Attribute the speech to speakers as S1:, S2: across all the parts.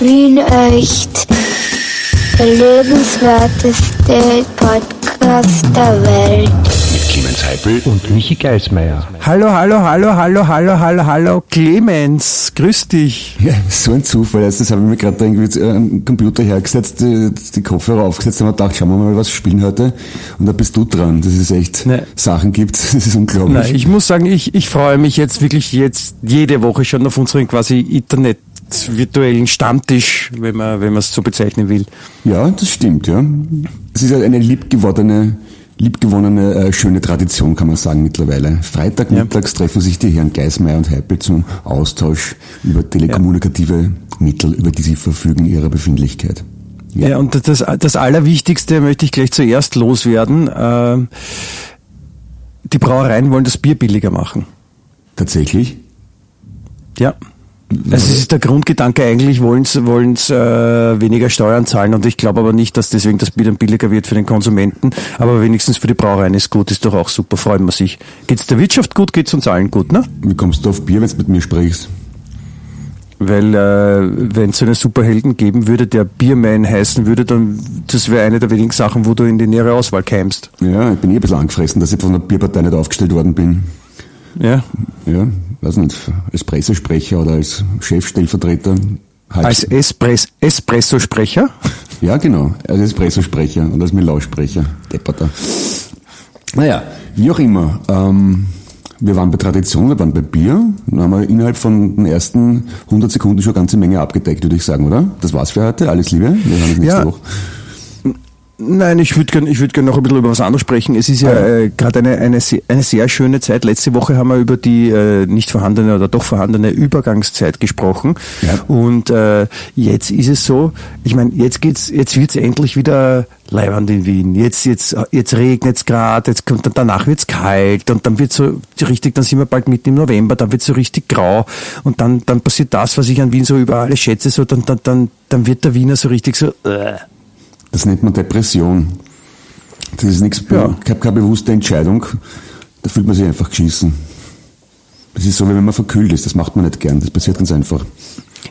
S1: Wien echt. Der lebenswerteste Podcast der Welt.
S2: Mit Clemens Heipel
S3: und Michi Geismeier.
S4: Hallo, hallo, hallo, hallo, hallo, hallo, hallo, Clemens, grüß dich.
S5: Ja, so ein Zufall. Also das habe ich mir gerade irgendwie am Computer hergesetzt, die, die Kopfhörer aufgesetzt und habe gedacht, schauen wir mal, was wir spielen heute. Und da bist du dran, dass es echt
S4: Ne.
S5: Sachen gibt. Das ist unglaublich.
S4: Na, ich muss sagen, ich, ich freue mich jetzt wirklich jetzt jede Woche schon auf unseren quasi Internet virtuellen Stammtisch, wenn man wenn man es so bezeichnen will.
S5: ja, das stimmt, ja. Es ist ja eine liebgewordene, liebgewonnene, äh, schöne Tradition, kann man sagen, mittlerweile. Freitagmittags treffen sich die Herren Geismeier und Heipel zum Austausch über telekommunikative Mittel, über die sie verfügen in ihrer Befindlichkeit.
S4: Ja, und das, das Allerwichtigste möchte ich gleich zuerst loswerden. Ähm, die Brauereien wollen das Bier billiger machen.
S5: Tatsächlich?
S4: Ja. Also es ist der Grundgedanke eigentlich, wollen sie äh, weniger Steuern zahlen und ich glaube aber nicht, dass deswegen das Bier dann billiger wird für den Konsumenten, aber wenigstens für die Brauereien ist gut, ist doch auch super, freuen wir sich. Geht's der Wirtschaft gut, geht's uns allen gut, ne?
S5: Wie kommst du auf Bier, wenn du mit mir sprichst?
S4: Weil äh, wenn es so einen Superhelden geben würde, der Bierman heißen würde, dann das wäre eine der wenigen Sachen, wo du in die nähere Auswahl kämst.
S5: Ja, ich bin eh ein bisschen angefressen, dass ich von der Bierpartei nicht aufgestellt worden bin.
S4: Ja.
S5: Ja, weiß nicht, als Pressesprecher oder als Chefstellvertreter. Halt.
S4: Als Espress Espresso-Sprecher?
S5: ja, genau, als Espressosprecher und als Milaussprecher. Depperter. Naja, wie auch immer. Ähm, wir waren bei Tradition, wir waren bei Bier. Dann haben wir innerhalb von den ersten 100 Sekunden schon eine ganze Menge abgedeckt, würde ich sagen, oder? Das war's für heute. Alles Liebe. Wir hören uns nächste
S4: Ja.
S5: Woche.
S4: Nein, ich würde gerne ich würd gern noch ein bisschen über was anderes sprechen. Es ist ja äh, gerade eine, eine, eine sehr schöne Zeit. Letzte Woche haben wir über die äh, nicht vorhandene oder doch vorhandene Übergangszeit gesprochen.
S5: Ja.
S4: Und äh, jetzt ist es so, ich meine, jetzt geht's, jetzt wird's endlich wieder leiwand in Wien. Jetzt, jetzt, jetzt regnet's gerade, jetzt kommt, danach wird's kalt und dann wird so richtig, dann sind wir bald mitten im November, dann wird's so richtig grau und dann, dann passiert das, was ich an Wien so über alles schätze, so dann, dann, dann, dann wird der Wiener so richtig so, äh,
S5: Das nennt man Depression. Das ist nichts,
S4: Ja.
S5: keine, keine bewusste Entscheidung. Da fühlt man sich einfach geschissen. Das ist so, wie wenn man verkühlt ist. Das macht man nicht gern. Das passiert ganz einfach.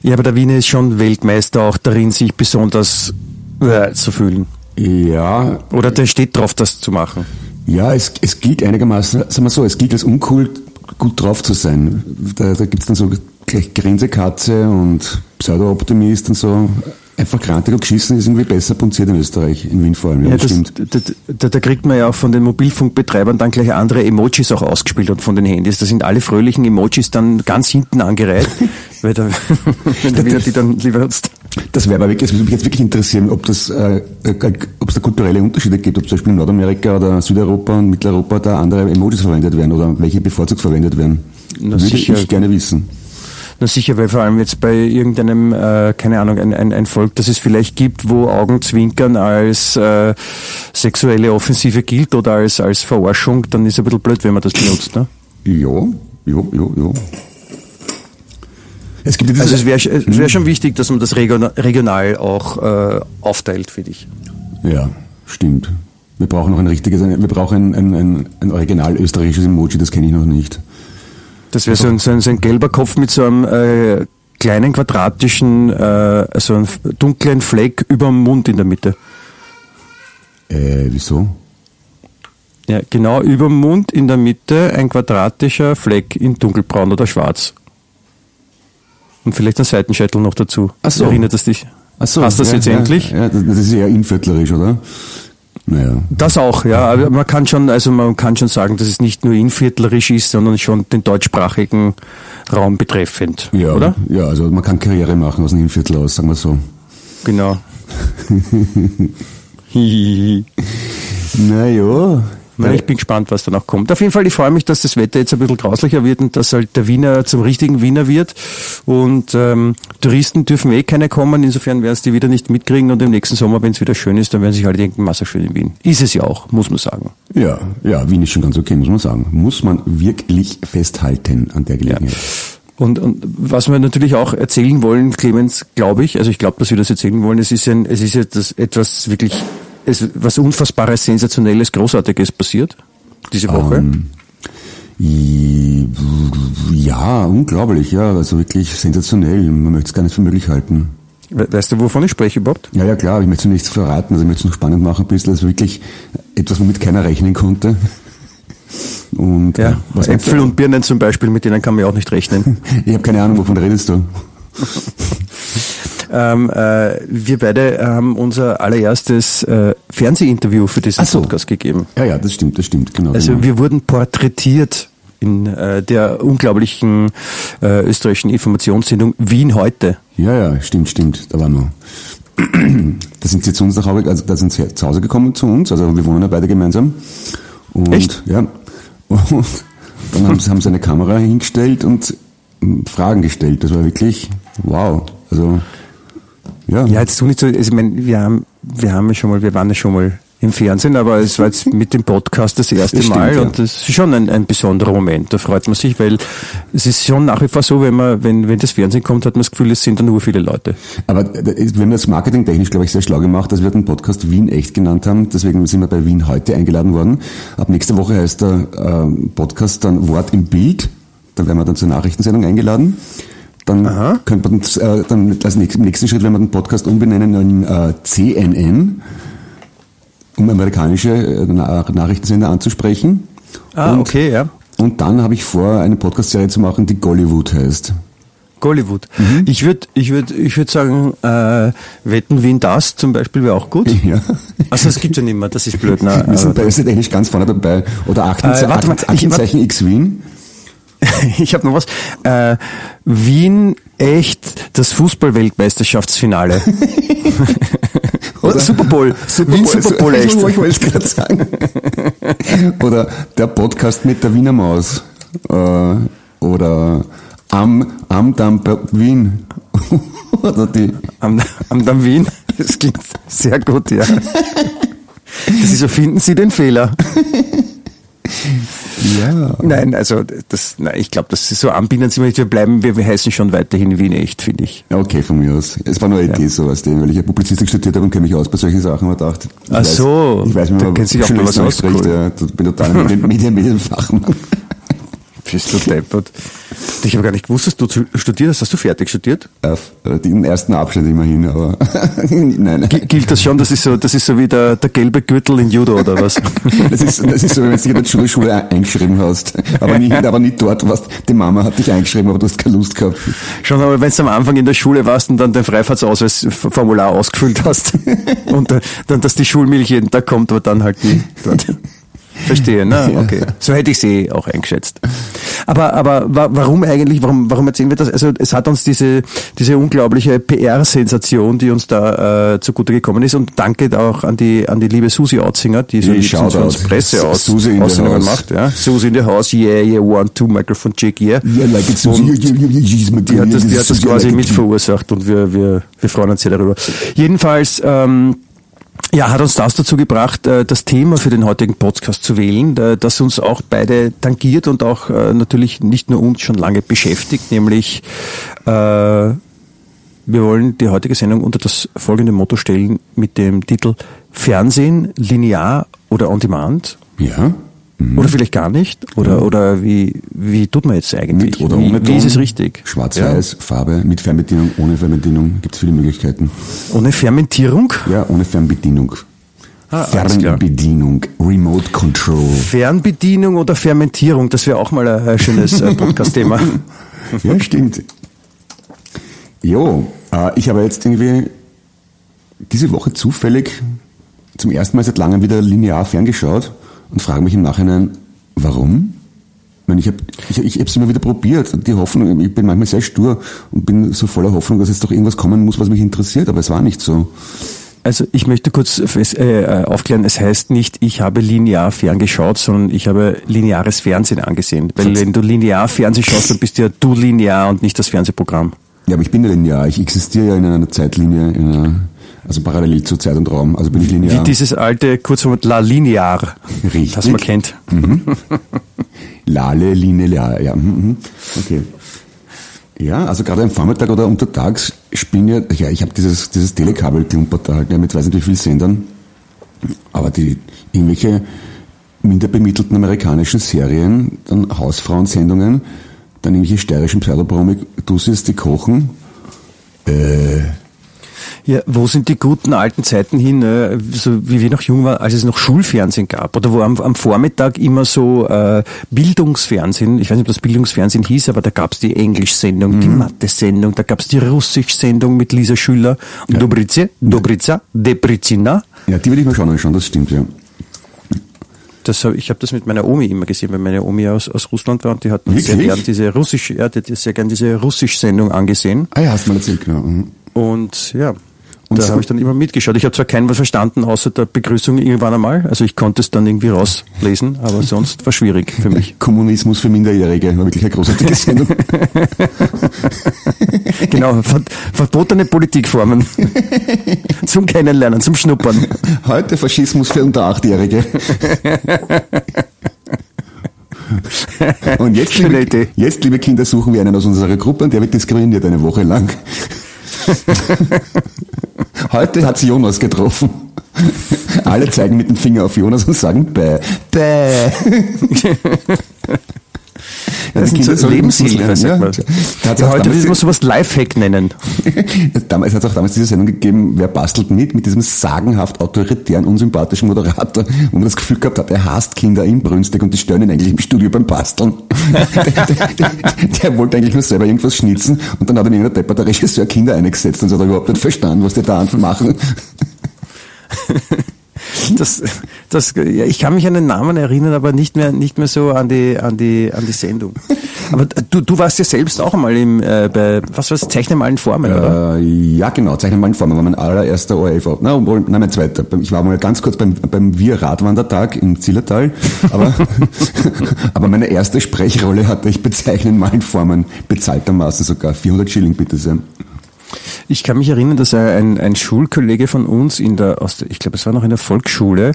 S4: Ja, aber der Wiener ist schon Weltmeister auch darin, sich besonders äh, zu fühlen.
S5: Ja,
S4: Oder der steht drauf, das zu machen.
S5: ja, es, es gilt einigermaßen, sagen wir so, es gilt als uncool, gut drauf zu sein. Da, da gibt's dann so gleich Grinsekatze und Pseudo-Optimist und so. Einfach grantig und geschissen ist irgendwie besser punziert in Österreich, in Wien vor allem. Ja,
S4: Ja,
S5: das
S4: das,
S5: stimmt.
S4: da, da, da kriegt man ja auch von den Mobilfunkbetreibern dann gleich andere Emojis auch ausgespielt und von den Handys. Da sind alle fröhlichen Emojis dann ganz hinten angereiht, weil der, wenn der Wiener die dann lieber nutzt.
S5: Das wäre aber wirklich, es würde mich jetzt wirklich interessieren, ob das, äh, äh, ob es da kulturelle Unterschiede gibt, ob zum Beispiel in Nordamerika oder Südeuropa und Mitteleuropa da andere Emojis verwendet werden oder welche bevorzugt verwendet werden.
S4: Na,
S5: würde
S4: sicher.
S5: ich gerne wissen.
S4: Na sicher, weil vor allem jetzt bei irgendeinem, äh, keine Ahnung, ein, ein, ein Volk, das es vielleicht gibt, wo Augenzwinkern als äh, sexuelle Offensive gilt oder als, als Verarschung, dann ist es ein bisschen blöd, wenn man das benutzt. Ne?
S5: Ja, ja, ja, ja. Es gibt
S4: Also es wäre es wär schon wichtig, dass man das regional, regional auch äh, aufteilt, finde ich.
S5: Ja, stimmt. Wir brauchen noch ein richtiges, wir brauchen ein, ein, ein, ein original österreichisches Emoji, das kenne ich noch nicht.
S4: Das wäre so ein, so, ein, so ein gelber Kopf mit so einem äh, kleinen quadratischen, äh, so einem dunklen Fleck über dem Mund in der Mitte.
S5: Äh, wieso?
S4: Ja, genau über dem Mund in der Mitte ein quadratischer Fleck in dunkelbraun oder schwarz. Und vielleicht ein Seitenscheitel noch dazu.
S5: Ach so.
S4: Erinnert das dich?
S5: Ach so,
S4: Hast du das
S5: ja,
S4: jetzt
S5: ja,
S4: endlich?
S5: Ja, das das ist eher inviertlerisch, oder? Naja.
S4: Das auch, ja. Aber man kann schon, also man kann schon sagen, dass es nicht nur inviertlerisch ist, sondern schon den deutschsprachigen Raum betreffend.
S5: Ja,
S4: Oder?
S5: Ja, also man kann Karriere machen aus einem Innenviertel aus, sagen wir so.
S4: Genau.
S5: Naja.
S4: Na, ich bin gespannt, was danach kommt. Auf jeden Fall, ich freue mich, dass das Wetter jetzt ein bisschen grauslicher wird und dass halt der Wiener zum richtigen Wiener wird. Und ähm, Touristen dürfen eh keine kommen, insofern werden es die wieder nicht mitkriegen und im nächsten Sommer, wenn es wieder schön ist, dann werden sich alle denken, Massa schön in Wien. Ist es ja auch, muss man sagen.
S5: Ja, ja, Wien ist schon ganz okay, muss man sagen. Muss man wirklich festhalten an der Gelegenheit.
S4: Und, und was wir natürlich auch erzählen wollen, Clemens, glaube ich, also ich glaube, dass wir das erzählen wollen, es ist ein, es ist etwas, etwas wirklich, es, was Unfassbares, Sensationelles, Großartiges passiert diese Woche.
S5: Ähm, I- Ja, unglaublich, ja, also wirklich sensationell. Man möchte es gar nicht für möglich halten.
S4: We weißt du, wovon ich spreche überhaupt?
S5: Ja, ja, klar, ich möchte nichts verraten, also ich möchte es noch spannend machen ein bisschen, also wirklich etwas, womit keiner rechnen konnte.
S4: Und ja, was Äpfel und Birnen zum Beispiel, mit denen kann man ja auch nicht rechnen.
S5: ich habe keine Ahnung, wovon redest du.
S4: ähm, äh, wir beide haben unser allererstes äh, Fernsehinterview für diesen so. Podcast gegeben.
S5: Ja, ja, das stimmt, das stimmt, genau.
S4: Also
S5: genau.
S4: wir wurden porträtiert in äh, der unglaublichen äh, österreichischen Informationssendung Wien heute.
S5: Ja, ja, stimmt, stimmt. Da war noch. Da sind sie zu uns nach Hause, also da sind sie zu Hause gekommen zu uns, also wir wohnen ja beide gemeinsam. Und,
S4: Echt?
S5: Ja. Und dann haben sie, haben sie eine Kamera hingestellt und hm, Fragen gestellt. Das war wirklich wow. Also
S4: ja. Ja, jetzt tu nicht so, also ich meine, wir haben, wir haben ja schon mal, wir waren ja schon mal im Fernsehen, aber es war jetzt mit dem Podcast das erste das stimmt, Mal und das ist schon ein, ein besonderer Moment. Da freut man sich, weil es ist schon nach wie vor so, wenn man, wenn, wenn das Fernsehen kommt, hat man das Gefühl, es sind da nur viele Leute.
S5: Aber wir haben das marketingtechnisch, glaube ich, sehr schlau gemacht, dass wir den Podcast Wien echt genannt haben. Deswegen sind wir bei Wien heute eingeladen worden. Ab nächster Woche heißt der äh, Podcast dann Wort im Bild. Dann werden wir dann zur Nachrichtensendung eingeladen. Dann Aha. könnte man äh, dann als nächsten Schritt, wenn wir den Podcast umbenennen in äh, CNN um amerikanische äh, Nachrichtensender anzusprechen.
S4: Ah, und, okay, ja.
S5: Und dann habe ich vor, eine Podcast-Serie zu machen, die Gollywood heißt.
S4: Gollywood. Mhm. Ich würde ich würd, ich würd sagen, äh, Wetten Wien das zum Beispiel wäre auch gut.
S5: Ja.
S4: Also das gibt ja nicht mehr, das ist blöd.
S5: Ne? Wir sind bei eigentlich ganz vorne dabei. Oder Aktenzeichen, äh, warte mal, Aktenzeichen X Wien.
S4: ich habe noch was. Äh, Wien echt das Fußball-Weltmeisterschaftsfinale.
S5: Oder Super Bowl. Super Wien Bowl, Super Bowl echt. Ich wollte es gerade sagen. Oder der Podcast mit der Wiener Maus. Äh, oder am, am Damm Wien.
S4: Oder die. Am, am Damm Wien. Das klingt sehr gut, ja. Das ist so, finden Sie den Fehler. Ja. Nein, also das, nein, ich glaube, das ist so anbinden sie nicht. Wir bleiben, wir, wir heißen schon weiterhin Wien echt, finde ich.
S5: Okay, von mir aus. Es war nur eine Idee, ja. sowas, weil ich ja Publizistik studiert habe und kenne mich aus bei solchen Sachen und dachte.
S4: Ach weiß, so.
S5: Ich weiß, wie man
S4: kennt sich auch was ausspricht.
S5: Ja, ich bin total Medien, Medienfachmann.
S4: Bist du deppert. Ich habe gar nicht gewusst, dass du studiert hast. Hast du fertig studiert?
S5: Auf äh, den ersten Abschnitt immerhin, aber
S4: nein. Gilt das schon? Das ist so, das ist so wie der, der gelbe Gürtel in Judo oder was?
S5: das, ist, das ist so, wenn du dich in der Schule, Schule eingeschrieben hast. Aber nicht, aber nicht dort, was die Mama hat dich eingeschrieben, aber du hast keine Lust gehabt.
S4: Schon, aber wenn du am Anfang in der Schule warst und dann dein Freifahrtsausweisformular ausgefüllt hast und dann, dass die Schulmilch jeden Tag kommt, aber dann halt nicht dort. Verstehe, ne? Okay. So hätte ich sie auch eingeschätzt. Aber, aber warum eigentlich, warum, warum erzählen wir das? Also es hat uns diese, diese unglaubliche PR-Sensation, die uns da äh, zugute gekommen ist. Und danke auch an die, an die liebe Susi Otzinger, die so
S5: die uns
S4: Presse aus, Susi macht. Ja? Susi in the house, yeah, yeah, one, two, microphone check, yeah.
S5: Yeah, like it's Susi.
S4: Die hat das, die hat das quasi mit verursacht und wir, wir, wir freuen uns sehr darüber. Jedenfalls, ähm, ja, hat uns das dazu gebracht, äh, das Thema für den heutigen Podcast zu wählen, äh, das uns auch beide tangiert und auch äh, natürlich nicht nur uns schon lange beschäftigt, nämlich wir wollen die heutige Sendung unter das folgende Motto stellen mit dem Titel Fernsehen, linear oder on demand.
S5: Ja.
S4: Mhm. Oder vielleicht gar nicht? Oder, ja. oder wie, wie tut man jetzt eigentlich?
S5: Mit oder ohne
S4: wie, wie ist es richtig?
S5: Schwarz-Weiß, ja. Farbe, mit Fernbedienung, ohne Fernbedienung, gibt es viele Möglichkeiten.
S4: Ohne Fermentierung?
S5: Ja, ohne Fernbedienung. Ah, Fernbedienung, Remote Control.
S4: Fernbedienung oder Fermentierung, das wäre auch mal ein schönes äh, Podcast-Thema.
S5: ja, stimmt. Jo, äh, ich habe jetzt irgendwie diese Woche zufällig zum ersten Mal seit langem wieder linear ferngeschaut und frage mich im Nachhinein, warum? Ich habe ich, ich es immer wieder probiert. Die Hoffnung, ich bin manchmal sehr stur und bin so voller Hoffnung, dass jetzt doch irgendwas kommen muss, was mich interessiert, aber es war nicht so.
S4: Also ich möchte kurz äh, aufklären, es heißt nicht, ich habe linear ferngeschaut, sondern ich habe lineares Fernsehen angesehen. Weil wenn du linear Fernsehen schaust, dann bist ja du linear und nicht das Fernsehprogramm.
S5: Ja, aber ich bin linear. Ich existiere ja in einer Zeitlinie, in einer also parallel zu Zeit und Raum. Also bin ich linear.
S4: Wie dieses alte Kurzwort La Linear.
S5: Richtig.
S4: Das man kennt.
S5: Mhm. Lale, linear, ja. Mhm, mhm. Okay. Ja, also gerade am Vormittag oder untertags spielen ja, ja, ich habe dieses, dieses Telekabel klumpert da halt, ja, mit weiß nicht wie viel Sendern. Aber die, irgendwelche minder bemittelten amerikanischen Serien, dann Hausfrauensendungen, dann irgendwelche steirischen Pseudopromi-Dussis, die kochen. Äh,
S4: Ja, wo sind die guten alten Zeiten hin, äh, so wie wir noch jung waren, als es noch Schulfernsehen gab oder wo am, am Vormittag immer so äh, Bildungsfernsehen, ich weiß nicht, ob das Bildungsfernsehen hieß, aber da gab es die Englischsendung, mhm. die Mathe-Sendung, da gab es die Russisch-Sendung mit Lisa Schüler, ja. Dobrice, Dobrica, Debricina.
S5: Ja, die will ich mir schon anschauen, das stimmt, ja.
S4: Das, ich habe das mit meiner Omi immer gesehen, weil meine Omi aus, aus Russland war und die hat sehr gern diese Russisch, ja, die hat sehr gern diese Russisch-Sendung angesehen.
S5: Ah ja, hast du mal erzählt, genau. Mhm.
S4: Und ja, und da habe ich dann immer mitgeschaut. Ich habe zwar kein was verstanden, außer der Begrüßung irgendwann einmal. Also ich konnte es dann irgendwie rauslesen, aber sonst war schwierig für mich.
S5: Kommunismus für Minderjährige war wirklich eine großartige Sendung.
S4: genau, verbotene Politikformen. zum Kennenlernen, zum Schnuppern.
S5: Heute Faschismus für unter Achtjährige. Und jetzt liebe, jetzt, liebe Kinder, suchen wir einen aus unserer Gruppe und der wird diskriminiert eine Woche lang. Heute hat Jonas getroffen. Alle zeigen mit dem Finger auf Jonas und sagen Bäh. Bäh.
S4: Ja, das sind so man. Ja. Ja, heute würde man sowas Lifehack nennen.
S5: damals hat es auch damals diese Sendung gegeben, wer bastelt mit, mit diesem sagenhaft autoritären, unsympathischen Moderator, wo man das Gefühl gehabt hat, er hasst Kinder inbrünstig und die stören ihn eigentlich im Studio beim Basteln. der, der, der, wollte eigentlich nur selber irgendwas schnitzen und dann hat ihn irgendein Depper, der Regisseur, Kinder eingesetzt und so hat er überhaupt nicht verstanden, was die da machen.
S4: Das, das, ja, ich kann mich an den Namen erinnern, aber nicht mehr, nicht mehr so an die, an die, an die Sendung. Aber du, du warst ja selbst auch einmal im, äh, bei, was war's, Zeichne mal in Formen, oder?
S5: Äh, ja, genau, Zeichne mal in Formen war mein allererster ORF. Na, nein, mein zweiter. Ich war mal ganz kurz beim, beim Wir Radwandertag im Zillertal, aber, aber meine erste Sprechrolle hatte ich bezeichnen mal in Formen, bezahltermaßen sogar. 400 Schilling bitte sehr.
S4: Ich kann mich erinnern, dass ein, ein Schulkollege von uns in der, aus der, ich glaube, es war noch in der Volksschule,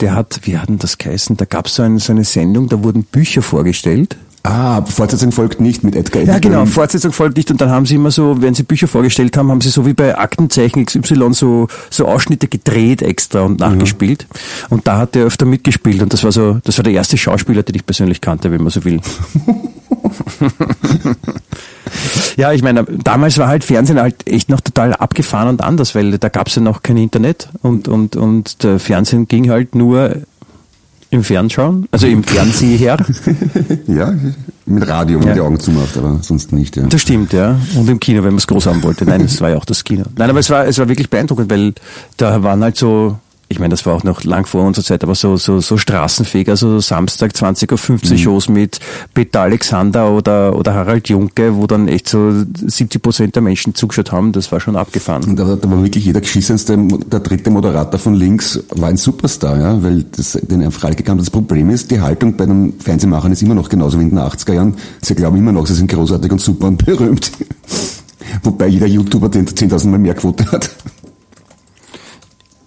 S4: der hat, wie hat denn das geheißen? Da gab es ein, so eine Sendung, da wurden Bücher vorgestellt.
S5: Ah, Fortsetzung folgt nicht mit Edgar
S4: Edgar. Ja, genau, Fortsetzung folgt nicht und dann haben sie immer so, wenn sie Bücher vorgestellt haben, haben sie so wie bei Aktenzeichen XY so, so Ausschnitte gedreht extra und nachgespielt. Mhm. Und da hat er öfter mitgespielt und das war so, das war der erste Schauspieler, den ich persönlich kannte, wenn man so will. Ja, ich meine, damals war halt Fernsehen halt echt noch total abgefahren und anders, weil da gab es ja noch kein Internet und, und, und der Fernsehen ging halt nur im Fernschauen, also im Fernseher.
S5: ja, mit Radio, wenn man ja. die Augen zumacht, aber sonst nicht, ja.
S4: Das stimmt, ja. Und im Kino, wenn man es groß haben wollte. Nein, es war ja auch das Kino. Nein, aber es war, es war wirklich beeindruckend, weil da waren halt so ich meine, das war auch noch lang vor unserer Zeit, aber so, so, so straßenfähig, also Samstag 20.50 Uhr mhm. Shows mit Peter Alexander oder, oder Harald Junke, wo dann echt so 70 Prozent der Menschen zugeschaut haben, das war schon abgefahren.
S5: Und da, da war wirklich jeder geschissenste, der dritte Moderator von links war ein Superstar, ja, weil das den einfach alle gekam. Das Problem ist, die Haltung bei den Fernsehmachern ist immer noch genauso wie in den 80er Jahren. Sie glauben immer noch, sie sind großartig und super und berühmt. Wobei jeder YouTuber 10.000 Mal mehr Quote hat.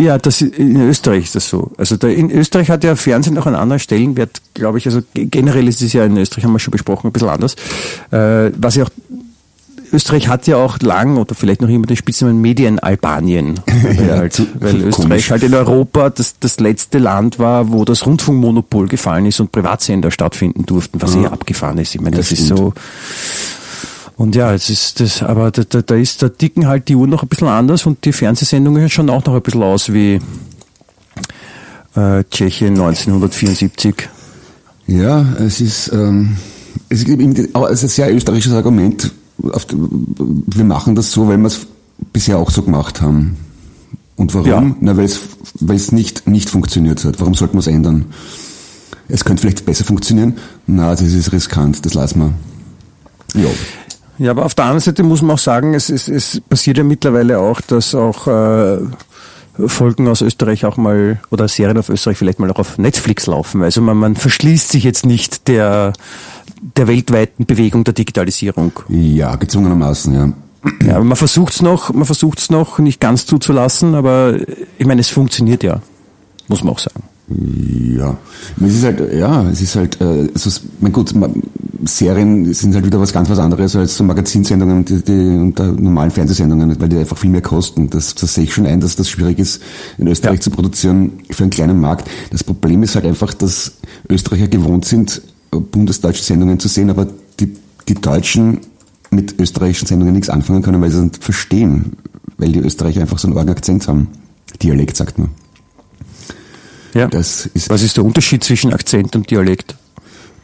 S4: Ja, das in Österreich ist das so. Also da, in Österreich hat ja Fernsehen noch einen anderen Stellenwert, glaube ich. Also generell ist es ja in Österreich, haben wir schon besprochen, ein bisschen anders. Äh, was ja auch Österreich hat ja auch lang oder vielleicht noch immer den Spitznamen Medien-Albanien. ja, halt, weil Österreich komisch. halt in Europa das, das letzte Land war, wo das Rundfunkmonopol gefallen ist und Privatsender stattfinden durften, was ja. hier abgefahren ist. Ich meine, das, das ist so und ja, es ist das, aber da, da, da ist, da dicken halt die Uhren noch ein bisschen anders und die Fernsehsendungen schauen auch noch ein bisschen aus wie äh, Tschechien 1974.
S5: Ja, es ist, ähm, es ist ein sehr österreichisches Argument. wir machen das so, weil wir es bisher auch so gemacht haben. Und warum? Ja. Na, weil es, weil es nicht, nicht funktioniert hat. Warum sollten wir es ändern? Es könnte vielleicht besser funktionieren. Na, das ist riskant, das lassen wir. Ja.
S4: Ja, aber auf der anderen Seite muss man auch sagen, es, es, es passiert ja mittlerweile auch, dass auch äh, Folgen aus Österreich auch mal oder Serien auf Österreich vielleicht mal auch auf Netflix laufen. Also man, man verschließt sich jetzt nicht der, der weltweiten Bewegung der Digitalisierung.
S5: Ja, gezwungenermaßen, ja.
S4: Ja, aber man versucht es noch, man versucht es noch nicht ganz zuzulassen, aber ich meine, es funktioniert ja, muss man auch sagen.
S5: Ja, es ist halt, ja, es ist halt, äh, also, mein gut, Serien sind halt wieder was ganz was anderes als so Magazinsendungen die, die, und normalen Fernsehsendungen, weil die einfach viel mehr kosten. Das, das sehe ich schon ein, dass das schwierig ist, in Österreich ja. zu produzieren für einen kleinen Markt. Das Problem ist halt einfach, dass Österreicher gewohnt sind, bundesdeutsche Sendungen zu sehen, aber die, die Deutschen mit österreichischen Sendungen nichts anfangen können, weil sie es nicht verstehen weil die Österreicher einfach so einen argen Akzent haben. Dialekt sagt man.
S4: Ja.
S5: Ist,
S4: Was ist der Unterschied zwischen Akzent und Dialekt?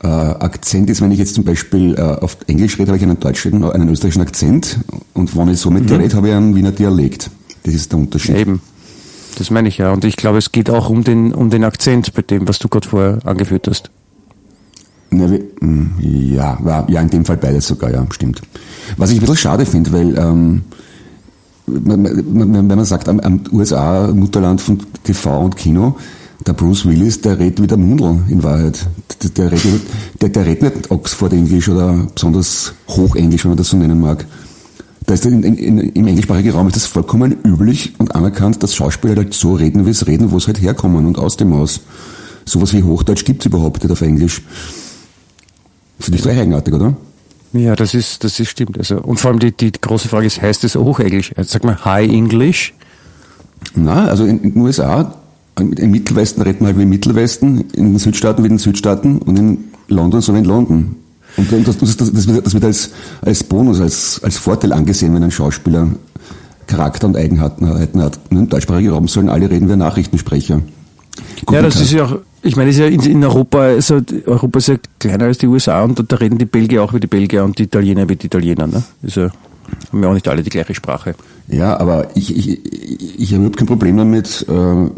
S5: äh, Akzent ist, wenn ich jetzt zum Beispiel äh, auf Englisch rede, habe ich einen deutschen, einen österreichischen Akzent und wenn ich so mit dir rede, habe ich einen Wiener Dialekt. Das ist der Unterschied.
S4: Eben. Das meine ich ja. Und ich glaube, es geht auch um den, um den Akzent bei dem, was du gerade vorher angeführt hast.
S5: Mh, ja, ja, ja, in dem Fall beides sogar, ja, stimmt. Was ich ein bisschen schade finde, weil ähm, wenn man sagt, am, am USA, Mutterland von TV und Kino, der Bruce Willis, der redet wie der Mundl in Wahrheit. Der, der, redet, der, der redet nicht Oxford Englisch oder besonders Hochenglisch, wenn man das so nennen mag. Da ist in, in, Im englischsprachigen Raum ist das vollkommen üblich und anerkannt, dass Schauspieler halt so reden, wie es reden, wo sie halt herkommen und aus dem Haus. Sowas wie Hochdeutsch gibt's überhaupt nicht auf Englisch. Finde ich doch eigenartig, oder?
S4: Ja, das ist, das ist stimmt. Also, und vor allem die, die große Frage ist, heißt es Hochenglisch? Also, Sag mal High English?
S5: Na, also in, in den USA, im Mittelwesten redet man halt wie im Mittelwesten, in den Südstaaten wie in den Südstaaten und in London so wie in London. Und das, das, das, das wird, als, als Bonus, als, als Vorteil angesehen, wenn ein Schauspieler Charakter und Eigenheiten hat. Nur im deutschsprachigen Raum sollen alle reden wie Nachrichtensprecher. Gut,
S4: ja, das
S5: kann-
S4: ist ja auch, ich meine, ist ja in, in Europa, also Europa ist ja kleiner als die USA und da reden die Belgier auch wie die Belgier und die Italiener wie die Italiener. Ne? Ja, haben ja auch nicht alle die gleiche Sprache.
S5: Ja, aber ich, ich, ich, ich habe überhaupt kein Problem damit, äh, ein,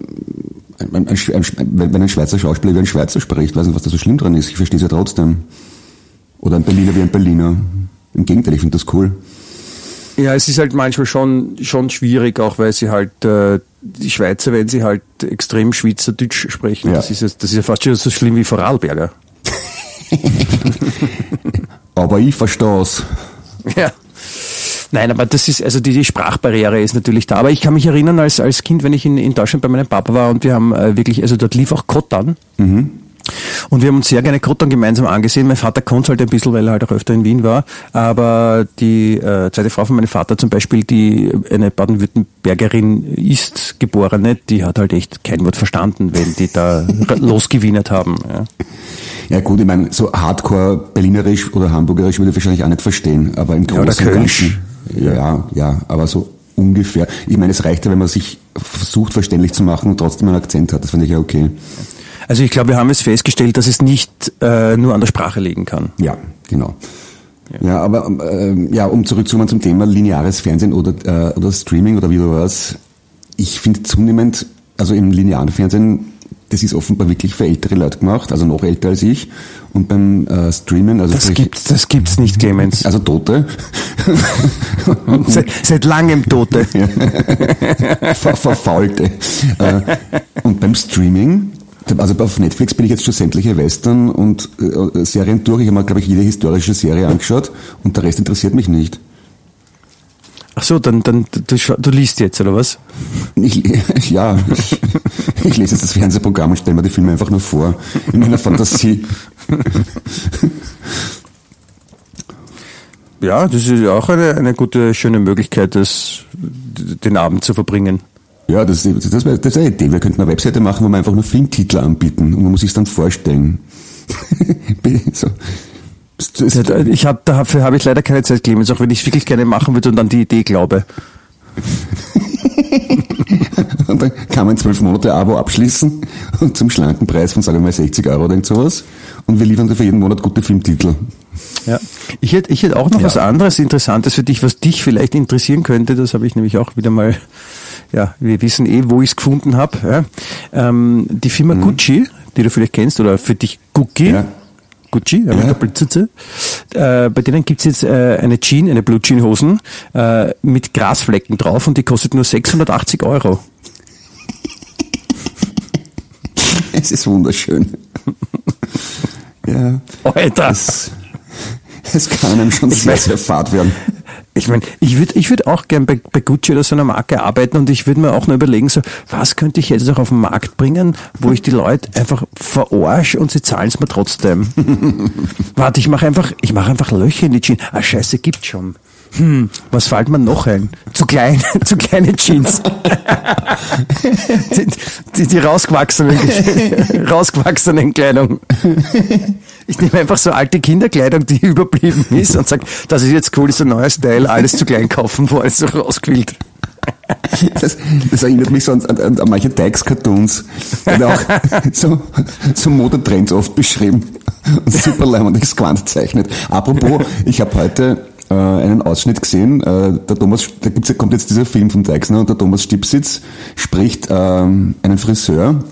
S5: ein, ein, wenn wenn ein Schweizer Schauspieler wie ein Schweizer spricht, weiß nicht, was da so schlimm dran ist. Ich verstehe es ja trotzdem. Oder ein Berliner wie ein Berliner. Im Gegenteil, ich finde das cool.
S4: Ja, es ist halt manchmal schon, schon schwierig, auch weil sie halt, äh, die Schweizer, wenn sie halt extrem Schweizerdeutsch sprechen,
S5: Ja.
S4: das, ist ja, das ist ja fast schon so schlimm wie Vorarlberger.
S5: Aber ich verstehe es.
S4: Ja. Nein, aber das ist, also die, die Sprachbarriere ist natürlich da. Aber ich kann mich erinnern, als, als Kind, wenn ich in, in Deutschland bei meinem Papa war und wir haben äh, wirklich, also dort lief auch Kottern. Und wir haben uns sehr gerne Kottern gemeinsam angesehen. Mein Vater konnte halt ein bisschen, weil er halt auch öfter in Wien war. Aber die äh, zweite Frau von meinem Vater zum Beispiel, die eine Baden-Württembergerin ist, geborene, die hat halt echt kein Wort verstanden, wenn die da losgewienert haben. Ja.
S5: Ja gut, ich meine, so Hardcore Berlinerisch oder Hamburgerisch würde ich wahrscheinlich auch nicht verstehen, aber im
S4: Ja, oder
S5: Großen und
S4: Kölsch.
S5: Ganzen. Ja, ja, ja, aber so ungefähr. Ich meine, es reicht ja, wenn man sich versucht, verständlich zu machen und trotzdem einen Akzent hat. Das finde ich ja okay.
S4: Also ich glaube, wir haben jetzt festgestellt, dass es nicht äh, nur an der Sprache liegen kann.
S5: Ja, genau. Ja, aber ähm, ja, um zurückzukommen zum Thema lineares Fernsehen oder, äh, oder Streaming oder wie du was. Ich finde zunehmend, also im linearen Fernsehen, das ist offenbar wirklich für ältere Leute gemacht, also noch älter als ich. Und beim äh, Streamen, also
S4: Das gibt's, das gibt's nicht, Clemens.
S5: also Tote,
S4: seit, seit langem Tote.
S5: ver verfaulte. Äh, und beim Streaming, also auf Netflix bin ich jetzt schon sämtliche Western und äh, Serien durch. Ich habe mir, glaube ich, jede historische Serie angeschaut und der Rest interessiert mich nicht.
S4: Ach so, dann, dann du, du liest jetzt, oder was?
S5: Ich, ja, ich, ich lese jetzt das Fernsehprogramm und stelle mir die Filme einfach nur vor, in meiner Fantasie.
S4: Ja, das ist ja auch eine, eine gute, schöne Möglichkeit, das, den Abend zu verbringen.
S5: Ja, das, das, das wäre wär eine Idee. Wir könnten eine Webseite machen, wo wir einfach nur Filmtitel anbieten und man muss sich dann vorstellen. so.
S4: Ich hab, dafür habe ich leider keine Zeit, Clemens, auch wenn ich es wirklich gerne machen würde und an die Idee glaube.
S5: Und dann kann man zwölf Monate Abo abschließen und zum schlanken Preis von, sagen wir mal, 60 Euro oder irgend sowas. Und wir liefern dir für jeden Monat gute Filmtitel.
S4: Ja. Ich hätte, ich hätte auch noch
S5: Ja.
S4: was anderes Interessantes für dich, was dich vielleicht interessieren könnte. Das habe ich nämlich auch wieder mal, ja, wir wissen eh, wo ich es gefunden habe. Ja. Ähm, die Firma Gucci, die du vielleicht kennst, oder für dich Gucci.
S5: Ja.
S4: Gucci, ja,
S5: Ja.
S4: Doppelzitze. Äh, bei denen gibt's jetzt äh, eine Jean, eine Blue Jean Hosen äh, mit Grasflecken drauf und die kostet nur 680 Euro.
S5: Es ist wunderschön. ja,
S4: Alter!
S5: es, es kann einem schon
S4: Ich
S5: sehr,
S4: weiß-
S5: sehr fad werden.
S4: Ich meine, ich würde ich würd auch gern bei, bei Gucci oder so einer Marke arbeiten und ich würde mir auch nur überlegen, so, was könnte ich jetzt noch auf den Markt bringen, wo ich die Leute einfach verarsch und sie zahlen es mir trotzdem. Warte, ich mache einfach, ich mache einfach Löcher in die Jeans. Ah, scheiße, gibt's schon. Hm, was fällt mir noch ein? Zu klein, zu kleine Jeans. die, die, die rausgewachsenen, rausgewachsenen Kleidung. Ich nehme einfach so alte Kinderkleidung, die überblieben ist und sage, das ist jetzt cool, ist ein neuer Style, alles zu klein kaufen, wo alles so rausquillt.
S5: Das, das erinnert mich so an, an, an manche Dykes-Cartoons. Hat auch so, so Modetrends oft beschrieben und super leimendes Quant zeichnet. Apropos, ich habe heute äh, einen Ausschnitt gesehen. Äh, der Thomas, da gibt's, kommt jetzt dieser Film von Deixner und der Thomas Stipsitz spricht ähm, einen Friseur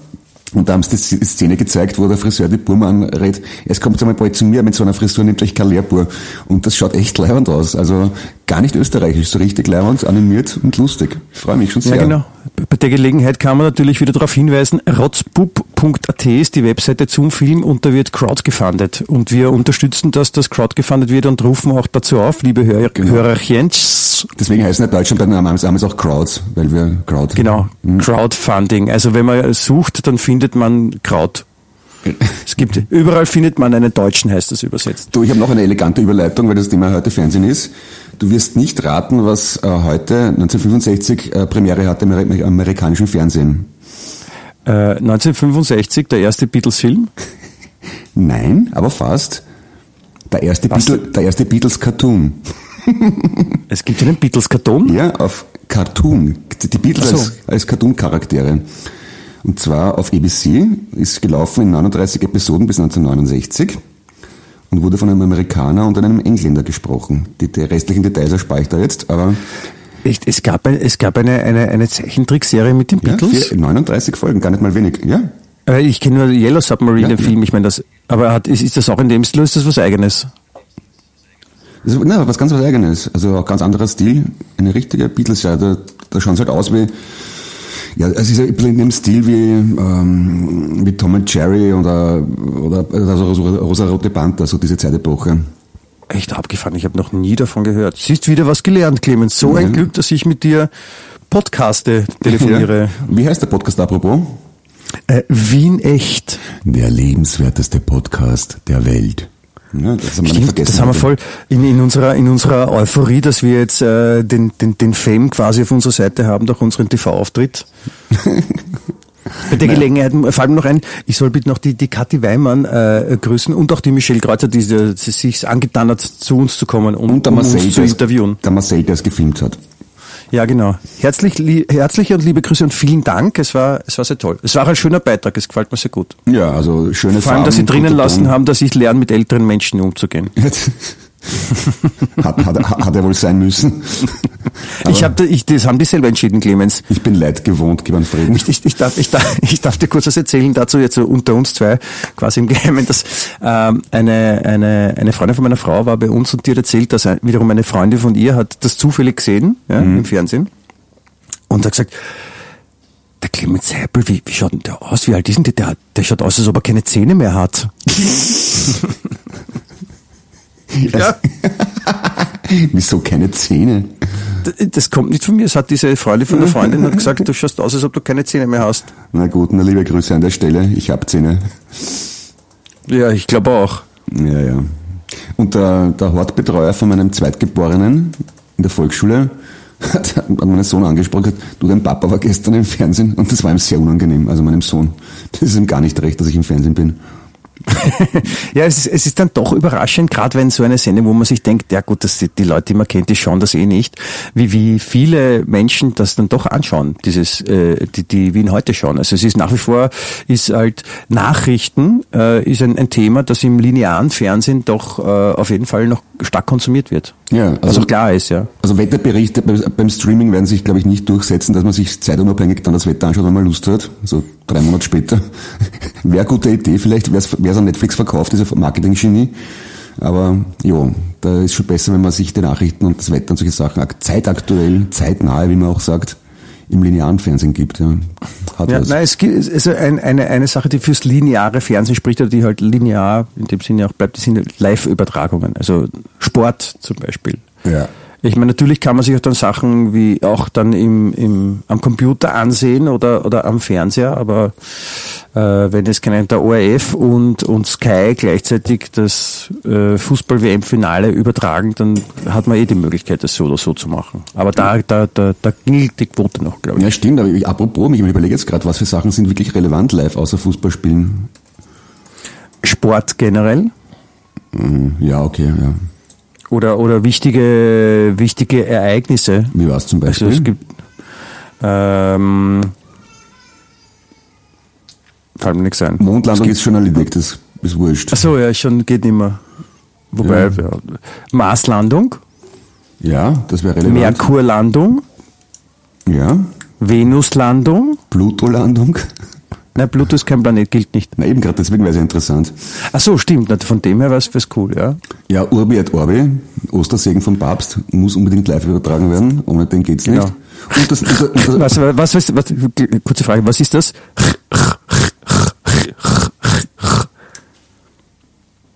S5: und da haben sie die Szene gezeigt, wo der Friseur die Burm anredet, es kommt einmal bald zu mir mit so einer Frisur, nimmt euch kein Lehrbuhr. Und das schaut echt leibend aus. Also gar nicht österreichisch, so richtig leibend, animiert und lustig. Ich freue mich schon sehr.
S4: Ja, genau. Bei der Gelegenheit kann man natürlich wieder darauf hinweisen, rotzbub.at ist die Webseite zum Film und da wird Crowd gefundet. Und wir unterstützen, dass das Crowd gefundet wird und rufen auch dazu auf, liebe Hör genau. Hörerchens.
S5: Deswegen heißen in Deutschland bei den Namen auch Crowds, weil wir Crowd.
S4: Genau, mhm. Crowdfunding. Also wenn man sucht, dann findet man Crowd. Es gibt, überall findet man einen Deutschen, heißt das übersetzt.
S5: Du, ich habe noch eine elegante Überleitung, weil das Thema heute Fernsehen ist. Du wirst nicht raten, was äh, heute 1965 äh, Premiere hatte im amerikanischen Fernsehen.
S4: Äh, 1965 der erste Beatles-Film?
S5: Nein, aber fast. Der erste, Beatle, der erste Beatles-Cartoon.
S4: es gibt einen Beatles-Cartoon?
S5: Ja, auf Cartoon. Die Beatles so. als, als Cartoon-Charaktere. Und zwar auf ABC, ist gelaufen in 39 Episoden bis 1969 und wurde von einem Amerikaner und einem Engländer gesprochen. Die, die restlichen Details erspare ich da jetzt, aber...
S4: Echt, es gab, ein, es gab eine, eine, eine Zeichentrickserie mit den Beatles?
S5: Ja, 39 Folgen, gar nicht mal wenig, ja.
S4: Äh, ich kenne nur Yellow Submarine, ja, den Film, ich meine das. Aber hat, ist, ist das auch in dem Stil, ist das was Eigenes?
S5: Das ist, na, was ganz was Eigenes. Also auch ganz anderer Stil. Eine richtige Beatles-Serie. Da, da schauen sie halt aus wie ja, es ist ein bisschen in dem Stil wie, ähm, wie Tom and Jerry oder, oder also Rosa-Rote Panther, so diese Zeitepoche.
S4: Echt abgefahren, ich habe noch nie davon gehört. Siehst wieder was gelernt, Clemens. So ja. ein Glück, dass ich mit dir podcaste, telefoniere. Ja.
S5: Wie heißt der Podcast apropos?
S4: Äh, Wien echt.
S5: Der lebenswerteste Podcast der Welt.
S4: Ja, das haben wir Stimmt, vergessen. Das haben wir voll in, in, unserer, in unserer Euphorie, dass wir jetzt äh, den, den, den Fame quasi auf unserer Seite haben durch unseren TV-Auftritt. Bei der Gelegenheit fällt mir noch ein, ich soll bitte noch die, die Kathi Weimann äh, grüßen und auch die Michelle Kreuzer, die, die, die sich angetan hat, zu uns zu kommen und, und um Marcel, uns zu interviewen.
S5: Der Marcel, der es gefilmt hat.
S4: Ja, genau. Herzlich, li herzliche und liebe Grüße und vielen Dank. Es war, es war sehr toll. Es war auch ein schöner Beitrag. Es gefällt mir sehr gut.
S5: Ja, also schöne
S4: Vor allem, dass Sie drinnen lassen haben, dass ich lerne, mit älteren Menschen umzugehen.
S5: hat, hat, hat er wohl sein müssen.
S4: ich hab, ich, das haben die selber entschieden, Clemens.
S5: Ich bin Leid gewohnt, gib an Frieden.
S4: Ich, ich, ich, darf, ich, darf, ich darf dir kurz was erzählen dazu, jetzt so unter uns zwei, quasi im Geheimen, dass ähm, eine, eine, eine Freundin von meiner Frau war bei uns und die hat erzählt, dass wiederum eine Freundin von ihr hat das zufällig gesehen ja, mhm. im Fernsehen und hat gesagt, der Clemens Heppel, wie, wie schaut denn der aus? Wie alt ist denn der? Der, der schaut aus, als ob er keine Zähne mehr hat.
S5: ja. Wieso keine Zähne?
S4: Das kommt nicht von mir. Es hat diese Freundin von der Freundin hat gesagt, du schaust aus, als ob du keine Zähne mehr hast.
S5: Na gut, na liebe Grüße an der Stelle. Ich habe Zähne.
S4: Ja, ich glaube auch.
S5: Ja, ja. Und der, der Hortbetreuer von meinem Zweitgeborenen in der Volksschule hat, hat meinen Sohn angesprochen, du, dein Papa war gestern im Fernsehen und das war ihm sehr unangenehm, also meinem Sohn. Das ist ihm gar nicht recht, dass ich im Fernsehen bin.
S4: Ja, es ist, es ist dann doch überraschend, gerade wenn so eine Sendung, wo man sich denkt, ja gut, dass die, die Leute, die man kennt, die schauen das eh nicht, wie, wie viele Menschen das dann doch anschauen, dieses, äh, die, die Wien heute schauen. Also es ist nach wie vor, ist halt Nachrichten, äh, ist ein, ein Thema, das im linearen Fernsehen doch äh, auf jeden Fall noch stark konsumiert wird.
S5: Ja, also,
S4: also klar ist, ja.
S5: Also Wetterberichte beim Streaming werden sich, glaube ich, nicht durchsetzen, dass man sich zeitunabhängig dann das Wetter anschaut, wenn man Lust hat. Also drei Monate später. Wäre eine gute Idee, vielleicht wäre es an Netflix verkauft, dieser Marketing-Genie. Aber ja, da ist schon besser, wenn man sich die Nachrichten und das Wetter und solche Sachen zeitaktuell, zeitnahe, wie man auch sagt, im linearen Fernsehen gibt. Ja,
S4: Hat ja nein, es gibt also ein, eine, eine Sache, die fürs lineare Fernsehen spricht, oder die halt linear in dem Sinne auch bleibt, das sind Live-Übertragungen, also Sport zum Beispiel.
S5: Ja.
S4: Ich meine, natürlich kann man sich auch dann Sachen wie auch dann im, im, am Computer ansehen oder, oder am Fernseher, aber äh, wenn es keinen der ORF und, und Sky gleichzeitig das äh, Fußball-WM-Finale übertragen, dann hat man eh die Möglichkeit, das so oder so zu machen. Aber da, da, da, da gilt die Quote noch, glaube ich.
S5: Ja, stimmt, aber ich, apropos, ich überlege jetzt gerade, was für Sachen sind wirklich relevant live außer Fußballspielen?
S4: Sport generell?
S5: Mhm, ja, okay, ja.
S4: Oder, oder wichtige, wichtige Ereignisse.
S5: Wie war es zum Beispiel?
S4: Also es gibt, Ähm, fällt mir nichts ein.
S5: Mondlandung ist schon erledigt, das ist wurscht.
S4: Achso, ja, schon geht nicht mehr. Wobei,
S5: Ja.
S4: ja. Marslandung,
S5: Ja, das wäre relevant.
S4: Merkurlandung,
S5: Ja,
S4: Venuslandung.
S5: Pluto-Landung.
S4: Nein, Pluto ist kein Planet, gilt nicht.
S5: Na eben gerade, deswegen wäre es ja interessant.
S4: Ach so, stimmt. Von dem her wäre es cool, ja.
S5: Ja, Urbi et Orbi, Ostersegen vom Papst, muss unbedingt live übertragen werden, ohne den geht's nicht.
S4: Genau.
S5: Und das, und das, und das,
S4: Was, was, was, was, kurze Frage, was ist das?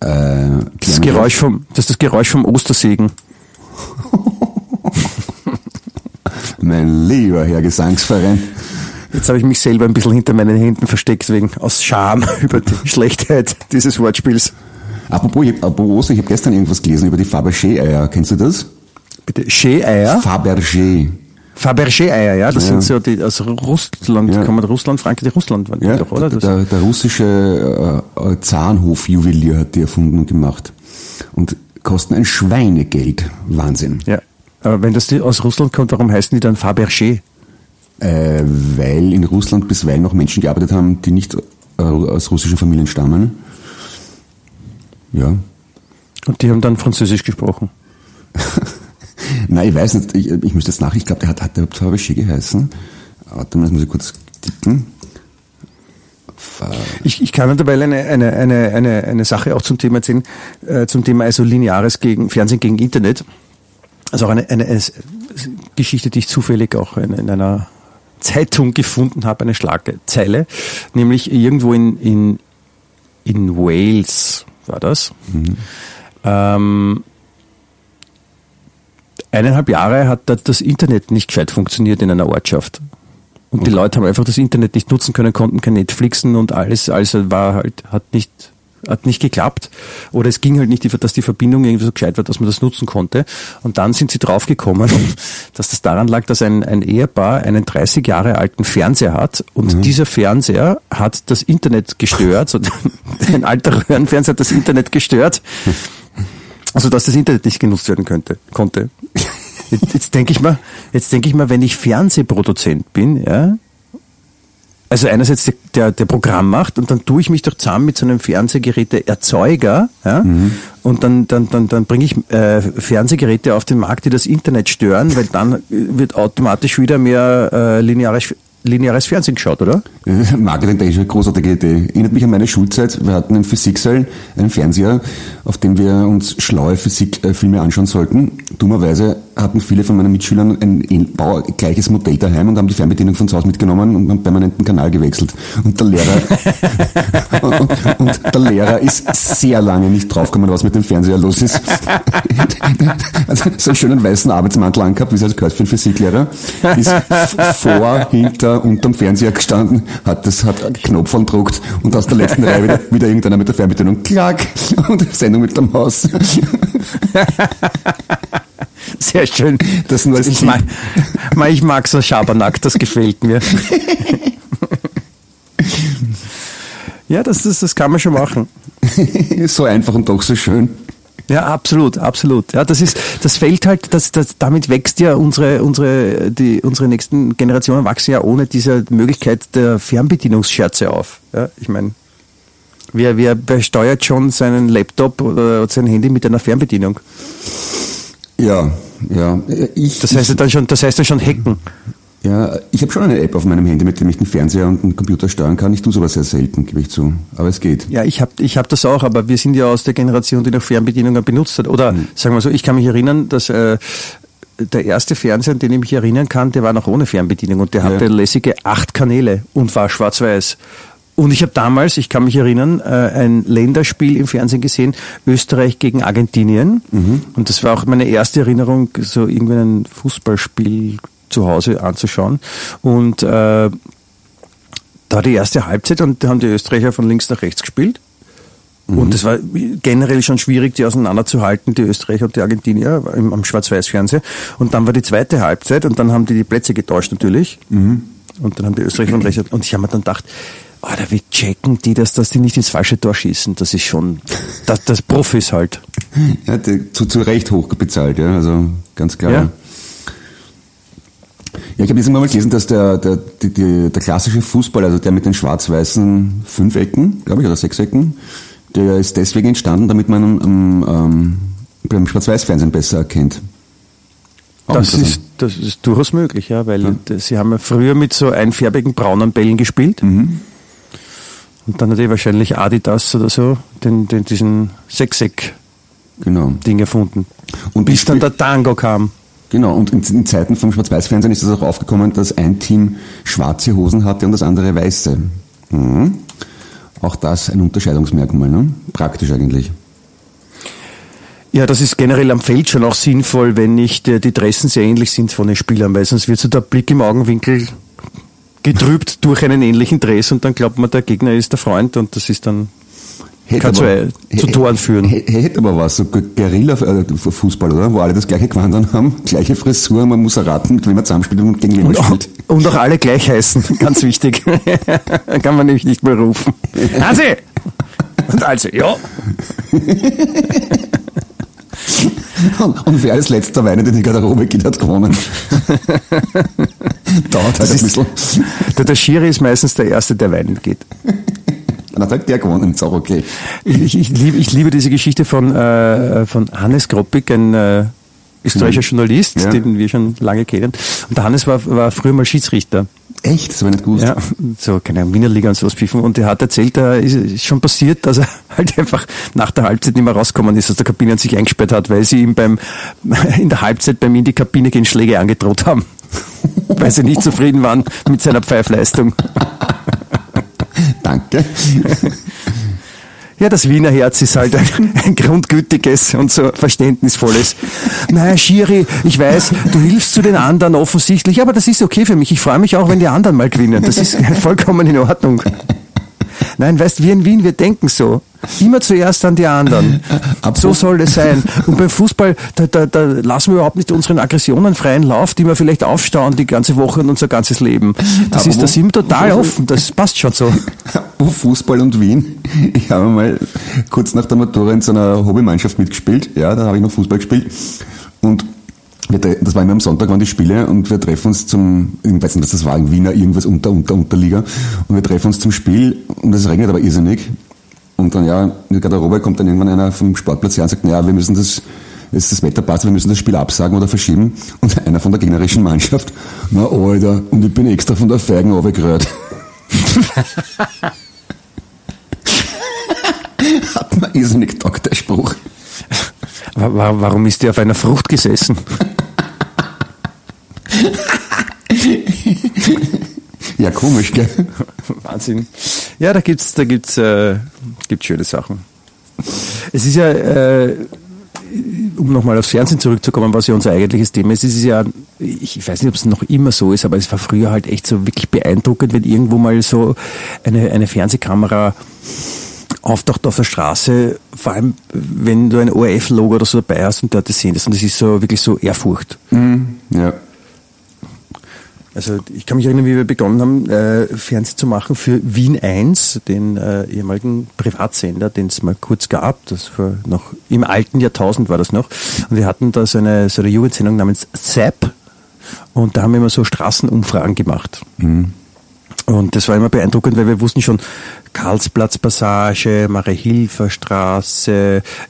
S5: äh,
S4: Das Geräusch vom, das ist das Geräusch vom Ostersegen.
S5: Mein lieber Herr Gesangsverein.
S4: Jetzt habe ich mich selber ein bisschen hinter meinen Händen versteckt, wegen aus Scham über die Schlechtheit dieses Wortspiels.
S5: Apropos, ich, habe gestern irgendwas gelesen über die Fabergé-Eier. Kennst du das?
S4: Bitte, Schee-Eier?
S5: Fabergé.
S4: Fabergé-Eier, ja, das
S5: Ja.
S4: sind so die aus Russland,
S5: Ja.
S4: kommen Russland, Frankreich, Russland waren die
S5: Ja,
S4: doch, oder? Das,
S5: der, der russische äh, äh, Zahnhofjuwelier hat die erfunden und gemacht. Und kosten ein Schweinegeld. Wahnsinn.
S4: ja. Aber wenn das die aus Russland kommt, warum heißen die dann Fabergé?
S5: Äh, weil in Russland bisweilen noch Menschen gearbeitet haben, die nicht äh, aus russischen Familien stammen. Ja.
S4: Und die haben dann Französisch gesprochen.
S5: Nein, ich weiß nicht, ich, ich müsste jetzt nach, ich glaube, der hat, hat der Fabergé geheißen. Warte mal, das muss ich kurz tippen.
S4: Ich, ich kann dabei eine, eine, eine, eine, eine Sache auch zum Thema erzählen, äh, zum Thema also lineares gegen Fernsehen gegen Internet. Also auch eine, eine, eine Geschichte, die ich zufällig auch in, in einer Zeitung gefunden habe, eine Schlagzeile, nämlich irgendwo in, in, in Wales war das. Ähm, eineinhalb Jahre hat da das Internet nicht gescheit funktioniert in einer Ortschaft. Und die Leute haben einfach das Internet nicht nutzen können, konnten kein Netflixen und alles, also war halt, hat nicht, hat nicht geklappt. Oder es ging halt nicht, dass die Verbindung irgendwie so gescheit war, dass man das nutzen konnte. Und dann sind sie draufgekommen, dass das daran lag, dass ein, ein Ehepaar einen 30 Jahre alten Fernseher hat und dieser Fernseher hat das Internet gestört, so ein alter Röhrenfernseher hat das Internet gestört, also dass das Internet nicht genutzt werden könnte, konnte. Jetzt, jetzt denke ich mal, jetzt denke ich mal, wenn ich Fernsehproduzent bin, ja, also einerseits der, der, der Programm macht und dann tue ich mich doch zusammen mit so einem Fernsehgeräte-Erzeuger, ja, und dann, dann, dann, dann bringe ich äh, Fernsehgeräte auf den Markt, die das Internet stören, weil dann äh, wird automatisch wieder mehr äh, lineares, lineares Fernsehen geschaut, oder?
S5: Äh, Marketing-technisch eine großartige Idee. Erinnert mich an meine Schulzeit. Wir hatten im Physiksaal einen Fernseher, auf dem wir uns schlaue Physikfilme anschauen sollten. Dummerweise hatten viele von meinen Mitschülern ein gleiches Modell daheim und haben die Fernbedienung von zu Hause mitgenommen und einen permanenten Kanal gewechselt. Und der Lehrer, und, und, und der Lehrer ist sehr lange nicht draufgekommen, was mit dem Fernseher los ist. Also so einen schönen weißen Arbeitsmantel angehabt, wie es halt gehört für einen Physiklehrer, ist vor, hinter, unterm Fernseher gestanden, hat das, hat einen Knopf gedruckt und aus der letzten Reihe wieder, wieder irgendeiner mit der Fernbedienung, klack, und Sendung mit der Maus.
S4: Sehr schön.
S5: Das nur als
S4: ich, mag, ma- ich mag so Schabernack, das gefällt mir. ja, das, das, das kann man schon machen.
S5: so einfach und doch so schön.
S4: Ja, absolut, absolut. Ja, das ist, das fällt halt, das, das, damit wächst ja unsere, unsere, die, unsere nächsten Generationen wachsen ja ohne diese Möglichkeit der Fernbedienungsscherze auf. Ja, ich meine, wer, wer, wer steuert schon seinen Laptop oder sein Handy mit einer Fernbedienung?
S5: Ja, ja. Ich,
S4: Das heißt ja dann schon, das heißt dann schon hacken.
S5: Ja, ich habe schon eine App auf meinem Handy, mit dem ich den Fernseher und den Computer steuern kann. Ich tue sowas sehr selten, gebe ich zu. Aber es geht.
S4: Ja, ich habe ich hab das auch, aber wir sind ja aus der Generation, die noch Fernbedienungen benutzt hat. Oder sagen wir so, ich kann mich erinnern, dass äh, der erste Fernseher, an den ich mich erinnern kann, der war noch ohne Fernbedienung und der hatte lässige acht Kanäle und war schwarz-weiß. Und ich habe damals, ich kann mich erinnern, äh, ein Länderspiel im Fernsehen gesehen, Österreich gegen Argentinien. Und das war auch meine erste Erinnerung, so irgendwie ein Fußballspiel zu Hause anzuschauen. Und äh, da war die erste Halbzeit und da haben die Österreicher von links nach rechts gespielt. Und es war generell schon schwierig, die auseinanderzuhalten, die Österreicher und die Argentinier im, am Schwarz-Weiß-Fernsehen. Und dann war die zweite Halbzeit und dann haben die die Plätze getauscht natürlich. Und dann haben die Österreicher von rechts. Und ich habe mir dann gedacht, oh, da wie checken die das, dass die nicht ins falsche Tor schießen. Das ist schon, das, das Profis halt.
S5: Ja, zu, zu Recht hoch bezahlt, ja, also ganz klar.
S4: Ja.
S5: Ja, ich habe jetzt mal gelesen, dass der, der, die, der klassische Fußball, also der mit den schwarz-weißen Fünfecken, glaube ich, oder Sechsecken, der ist deswegen entstanden, damit man ähm, ähm, beim Schwarz-Weiß-Fernsehen besser erkennt.
S4: Auch das ist, das ist durchaus möglich, ja, weil ja. sie haben ja früher mit so einfärbigen braunen Bällen gespielt. Mhm. Und dann hat er wahrscheinlich Adidas oder so den, den, diesen Sechseck genau. Erfunden. Und bis dann der Tango kam.
S5: Genau, und in, in Zeiten vom Schwarz-Weiß-Fernsehen ist es auch aufgekommen, dass ein Team schwarze Hosen hatte und das andere weiße. Mhm. Auch das ein Unterscheidungsmerkmal, ne? Praktisch eigentlich.
S4: Ja, das ist generell am Feld schon auch sinnvoll, wenn nicht äh, die Dressen sehr ähnlich sind von den Spielern, weil sonst wird so der Blick im Augenwinkel getrübt durch einen ähnlichen Dress und dann glaubt man, der Gegner ist der Freund und das ist dann Hätte aber, zu, zu Toren führen.
S5: Hätte aber was, so Guerilla-Fußball, oder? Wo alle das gleiche Gewandern haben, gleiche Frisur, man muss erraten, mit wem man zusammenspielt und gegen wen man spielt.
S4: Und auch alle gleich heißen, ganz wichtig. kann man nämlich nicht mehr rufen. Hansi! Und also, ja.
S5: Und, und wer als letzter Wein in die Garderobe geht, hat gewonnen.
S4: Dauert halt ein bisschen. Der, der Schiri ist meistens der Erste, der weinen geht.
S5: Dann hat der gewonnen, ist auch okay.
S4: Ich, ich, liebe, ich liebe diese Geschichte von, äh, von Hannes Groppig, ein äh, österreichischer Journalist, ja. den wir schon lange kennen. Und der Hannes war, war früher mal Schiedsrichter.
S5: Echt? Das war nicht gut.
S4: Ja, so, keine Ahnung, Wiener Liga und sowas pfiffen. Und er hat erzählt, da ist schon passiert, dass er halt einfach nach der Halbzeit nicht mehr rausgekommen ist aus der Kabine und sich eingesperrt hat, weil sie ihm beim, in der Halbzeit bei mir in die Kabine gegen Schläge angedroht haben. weil sie nicht zufrieden waren mit seiner Pfeifleistung.
S5: Danke.
S4: Ja, das Wiener Herz ist halt ein, ein grundgütiges und so verständnisvolles. Naja, Schiri, ich weiß, du hilfst zu den anderen offensichtlich, aber das ist okay für mich. Ich freue mich auch, wenn die anderen mal gewinnen. Das ist vollkommen in Ordnung. Nein, weißt, wir in Wien, wir denken so. Immer zuerst an die anderen. So soll es sein. Und beim Fußball, da, da, da lassen wir überhaupt nicht unseren Aggressionen freien Lauf, die wir vielleicht aufstauen die ganze Woche und unser ganzes Leben. Das Aber ist, da sind wir total offen. Das passt schon so.
S5: Fußball und Wien. Ich habe mal kurz nach der Matura in so einer Hobbymannschaft mitgespielt. Ja, da habe ich noch Fußball gespielt. Und das war immer am Sonntag waren die Spiele und wir treffen uns zum, ich weiß nicht, was das war, in Wiener, irgendwas unter, unter, Unterliga. Und wir treffen uns zum Spiel und es regnet aber irrsinnig. Und dann, ja, in der Garderobe kommt dann irgendwann einer vom Sportplatz her und sagt, naja, wir müssen das, jetzt das Wetter passt, wir müssen das Spiel absagen oder verschieben. Und einer von der gegnerischen Mannschaft, na Alter, und ich bin extra von der Feigen runtergerührt. Hat man irrsinnig getaugt, der Spruch.
S4: Warum ist der auf einer Frucht gesessen?
S5: ja, komisch, gell?
S4: Wahnsinn. Ja, da gibt's, da gibt's, äh, gibt's schöne Sachen. Es ist ja, äh, um nochmal aufs Fernsehen zurückzukommen, was ja unser eigentliches Thema ist, es ist ja, ich weiß nicht, ob es noch immer so ist, aber es war früher halt echt so wirklich beeindruckend, wenn irgendwo mal so eine, eine Fernsehkamera auftaucht auf der Straße, vor allem wenn du ein ORF-Logo oder so dabei hast und dort das sehen das und das ist so wirklich so Ehrfurcht.
S5: Mhm, ja.
S4: Also ich kann mich erinnern, wie wir begonnen haben, äh, Fernsehen zu machen für Wien 1, den äh, ehemaligen Privatsender, den es mal kurz gab. Das war noch im alten Jahrtausend war das noch. Und wir hatten da so eine, so eine Jugendsendung namens ZAP und da haben wir immer so Straßenumfragen gemacht. Mhm. Und das war immer beeindruckend, weil wir wussten schon, Karlsplatzpassage,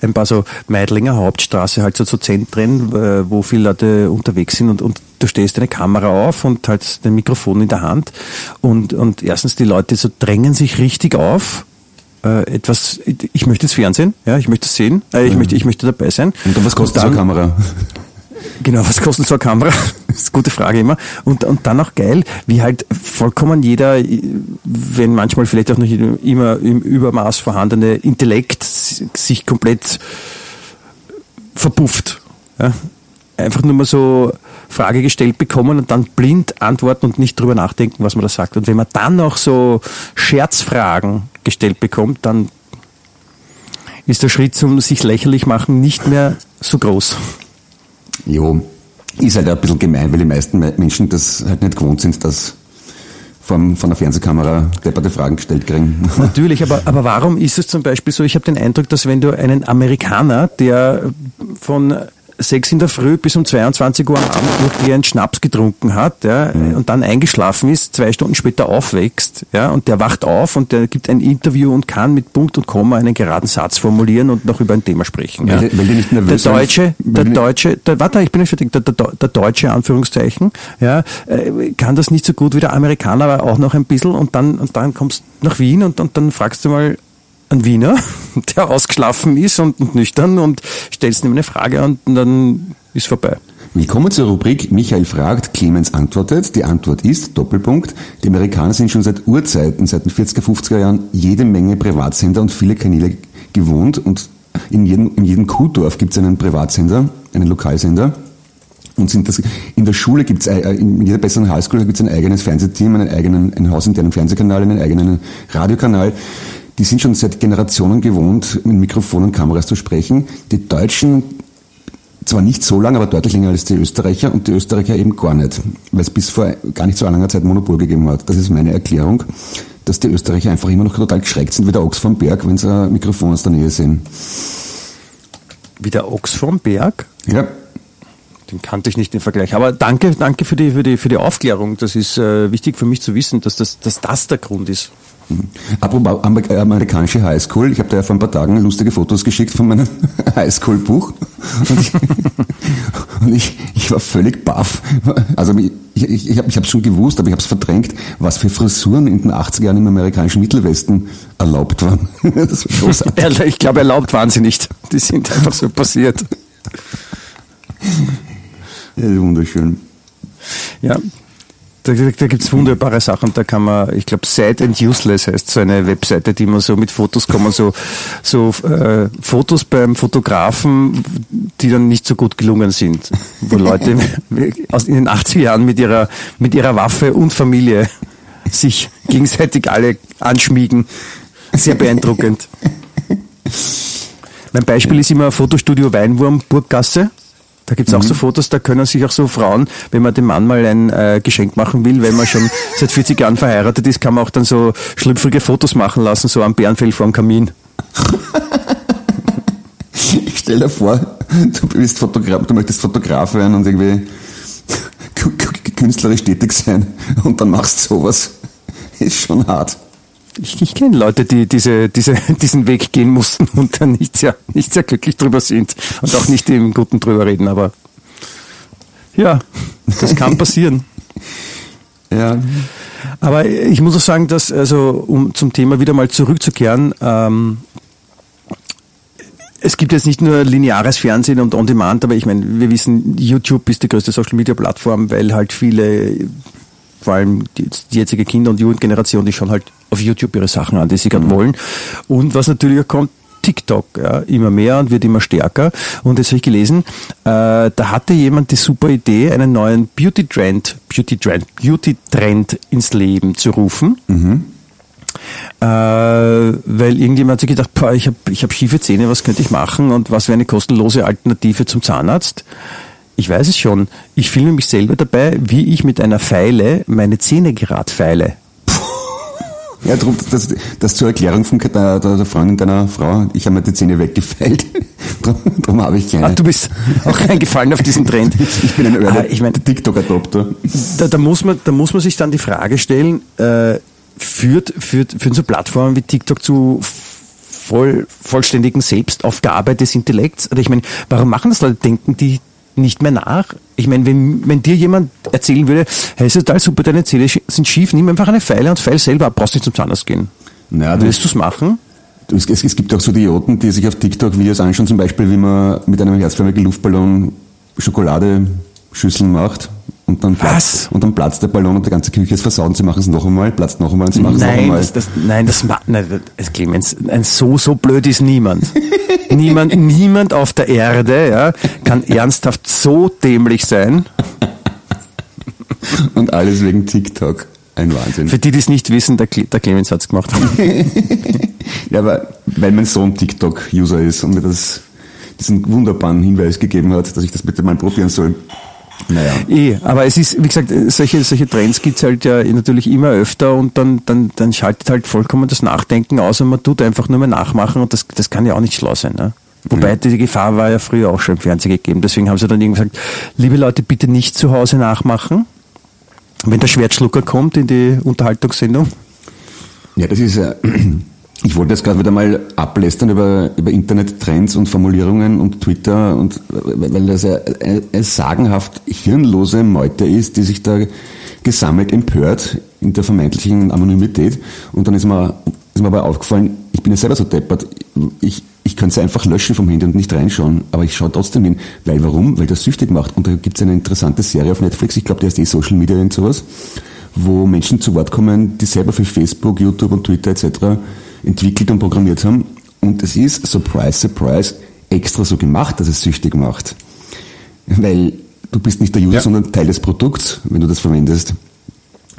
S4: ein paar so Meidlinger Hauptstraße, halt so zu Zentren, äh, wo viele Leute unterwegs sind und, und du stehst eine Kamera auf und halt den Mikrofon in der Hand und, und erstens die Leute so drängen sich richtig auf, äh, etwas, ich möchte das Fernsehen, ja, ich möchte es sehen, äh, ich, mhm. möchte, ich möchte dabei sein.
S5: Und was kostet so eine Kamera?
S4: Genau, was kostet so eine Kamera? Das ist eine gute Frage immer. Und, und dann auch geil, wie halt vollkommen jeder, wenn manchmal vielleicht auch nicht immer im Übermaß vorhandene Intellekt sich komplett verpufft. Ja? Einfach nur mal so Frage gestellt bekommen und dann blind antworten und nicht drüber nachdenken, was man da sagt. Und wenn man dann noch so Scherzfragen gestellt bekommt, dann ist der Schritt zum sich lächerlich machen nicht mehr so groß.
S5: Jo, ist halt ein bisschen gemein, weil die meisten Menschen das halt nicht gewohnt sind, dass von, von der Fernsehkamera depperte Fragen gestellt kriegen.
S4: Natürlich, aber, aber warum ist es zum Beispiel so? Ich habe den Eindruck, dass wenn du einen Amerikaner, der von sechs in der Früh bis um 22 Uhr am Abend durchgehend Schnaps getrunken hat ja, und dann eingeschlafen ist, zwei Stunden später aufwächst ja, und der wacht auf und der gibt ein Interview und kann mit Punkt und Komma einen geraden Satz formulieren und noch über ein Thema sprechen. Ja.
S5: Weil, weil die nicht
S4: Der
S5: nervös sind,
S4: Deutsche, der
S5: weil
S4: Deutsche, der, warte, ich bin nicht fertig, der, der, der Deutsche, Anführungszeichen, ja, äh, kann das nicht so gut wie der Amerikaner, aber auch noch ein bisschen und dann, und dann kommst du nach Wien und, und dann fragst du mal einen Wiener, der ausgeschlafen ist und, und nüchtern und stellst ihm eine Frage und dann ist vorbei.
S5: Willkommen zur Rubrik Michael fragt, Clemens antwortet. Die Antwort ist, Doppelpunkt, die Amerikaner sind schon seit Urzeiten, seit den 40er, 50er Jahren, jede Menge Privatsender und viele Kanäle gewohnt und in jedem, in jedem Kuhdorf gibt es einen Privatsender, einen Lokalsender. Und sind das, in der Schule gibt es, in jeder besseren Highschool gibt es ein eigenes Fernsehteam, einen eigenen, einen hausinternen Fernsehkanal, einen eigenen Radiokanal. Die sind schon seit Generationen gewohnt, mit Mikrofonen und Kameras zu sprechen. Die Deutschen zwar nicht so lang, aber deutlich länger als die Österreicher und die Österreicher eben gar nicht, weil es bis vor gar nicht so langer Zeit Monopol gegeben hat. Das ist meine Erklärung, dass die Österreicher einfach immer noch total geschreckt sind wie der Ochs vom Berg, wenn sie ein Mikrofon aus der Nähe sehen.
S4: Wie der Ochs vom Berg,
S5: Ja,
S4: den kannte ich nicht den Vergleich. Aber danke, danke für die, für die, für die Aufklärung. Das ist äh, wichtig für mich zu wissen, dass das, dass das der Grund ist.
S5: Apropos Amer- amerikanische Highschool, ich habe da ja vor ein paar Tagen lustige Fotos geschickt von meinem Highschool-Buch und, ich, und ich, ich war völlig baff. Also ich, ich, ich habe es schon gewusst, aber ich habe es verdrängt, was für Frisuren in den 80er Jahren im amerikanischen Mittelwesten erlaubt waren. War
S4: ich glaube, erlaubt waren sie nicht. Die sind einfach so passiert.
S5: Ja, wunderschön.
S4: Ja. Da, da, gibt es wunderbare Sachen. Da kann man, ich glaube, Sad and Useless heißt so eine Webseite, die man so mit Fotos kommen, so, so äh, Fotos beim Fotografen, die dann nicht so gut gelungen sind. Wo Leute aus in den 80er Jahren mit ihrer, mit ihrer Waffe und Familie sich gegenseitig alle anschmiegen. Sehr beeindruckend. Mein Beispiel ist immer Fotostudio Weinwurm, Burggasse. Da gibt's auch so Fotos, da können sich auch so Frauen, wenn man dem Mann mal ein äh, Geschenk machen will, wenn man schon seit 40 Jahren verheiratet ist, kann man auch dann so schlüpfrige Fotos machen lassen, so am Bärenfell vorm Kamin.
S5: Ich stell dir vor, du bist Fotograf, du möchtest Fotograf werden und irgendwie künstlerisch tätig sein und dann machst du sowas. Ist schon hart.
S4: Ich, ich kenne Leute, die diese, diese, diesen Weg gehen mussten und dann nicht sehr, nicht sehr glücklich drüber sind und auch nicht im Guten drüber reden, aber ja, das kann passieren.
S5: Ja.
S4: Aber ich muss auch sagen, dass, also um zum Thema wieder mal zurückzukehren, ähm, es gibt jetzt nicht nur lineares Fernsehen und On Demand, aber ich meine, wir wissen, YouTube ist die größte Social Media Plattform, weil halt viele, vor allem die, die jetzige Kinder- und Jugendgeneration, die schauen halt auf YouTube ihre Sachen an, die sie gerade wollen. Und was natürlich auch kommt, TikTok, ja, immer mehr und wird immer stärker. Und jetzt habe ich gelesen, äh, da hatte jemand die super Idee, einen neuen Beauty Trend, Beauty Trend, Beauty Trend ins Leben zu rufen. Äh, weil irgendjemand hat sich gedacht, boah, ich habe ich hab schiefe Zähne, was könnte ich machen und was wäre eine kostenlose Alternative zum Zahnarzt? Ich weiß es schon. Ich filme mich selber dabei, wie ich mit einer Feile meine Zähne gerade feile.
S5: Ja, drum, das, das zur Erklärung von der, der, Freundin deiner Frau. Ich habe mir die Zähne weggefeilt. drum, drum habe ich keine.
S4: Ah, du bist auch reingefallen auf diesen Trend.
S5: ich bin ein
S4: Ah,
S5: Early
S4: ich mein,
S5: TikTok-Adopter.
S4: da, da, muss man, da muss man sich dann die Frage stellen, äh, führt, führt, führen so Plattformen wie TikTok zu voll, vollständigen Selbstaufgabe des Intellekts? Oder ich meine, warum machen das Leute? Denken die nicht mehr nach? Ich meine, wenn, wenn dir jemand erzählen würde, hey, ist total super, deine Zähne sind schief, nimm einfach eine Feile und feil selber ab, brauchst nicht zum Zahnarzt gehen.
S5: Du,
S4: Willst du es machen?
S5: es, es, es gibt auch so Idioten, die sich auf TikTok Videos anschauen, zum Beispiel, wie man mit einem herzförmigen Luftballon Schokoladeschüsseln macht. Und dann, platzt, und dann platzt der Ballon und die ganze Küche ist versaut und sie machen es noch einmal, platzt noch einmal und sie machen es noch
S4: Nein,
S5: einmal.
S4: das, das, nein, das macht, nein, das, Clemens, ein so, so blöd ist niemand. niemand, niemand auf der Erde, ja, kann ernsthaft so dämlich sein.
S5: Und alles wegen TikTok. Ein Wahnsinn.
S4: Für die, die es nicht wissen, der, Cle- der Clemens hat's gemacht.
S5: Ja, aber weil mein Sohn TikTok-User ist und mir das, diesen wunderbaren Hinweis gegeben hat, dass ich das bitte mal probieren soll. Naja.
S4: Eh, aber es ist, wie gesagt, solche, solche Trends gibt's halt ja natürlich immer öfter und dann, dann, dann schaltet halt vollkommen das Nachdenken aus und man tut einfach nur mehr nachmachen und das, das kann ja auch nicht schlau sein. Ne? Wobei die Gefahr war ja früher auch schon im Fernsehen gegeben. Deswegen haben sie dann irgendwie gesagt, liebe Leute, bitte nicht zu Hause nachmachen. Wenn der Schwertschlucker kommt in die Unterhaltungssendung.
S5: Ja, das ist, äh, ich wollte jetzt gerade wieder mal ablästern über, über Internettrends und Formulierungen und Twitter und, weil das ja eine, eine sagenhaft hirnlose Meute ist, die sich da gesammelt empört in der vermeintlichen Anonymität. Und dann ist mir, ist mir aber aufgefallen, ich bin ja selber so deppert. Ich, ich könnte sie einfach löschen vom Handy und nicht reinschauen, aber ich schaue trotzdem hin. Weil warum? Weil das süchtig macht. Und da gibt es eine interessante Serie auf Netflix, ich glaube, die heißt eh Social Media und sowas, wo Menschen zu Wort kommen, die selber für Facebook, YouTube und Twitter etc. entwickelt und programmiert haben. Und es ist, surprise, surprise, extra so gemacht, dass es süchtig macht. Weil du bist nicht der User,
S4: Ja.
S5: sondern Teil des Produkts, wenn du das verwendest.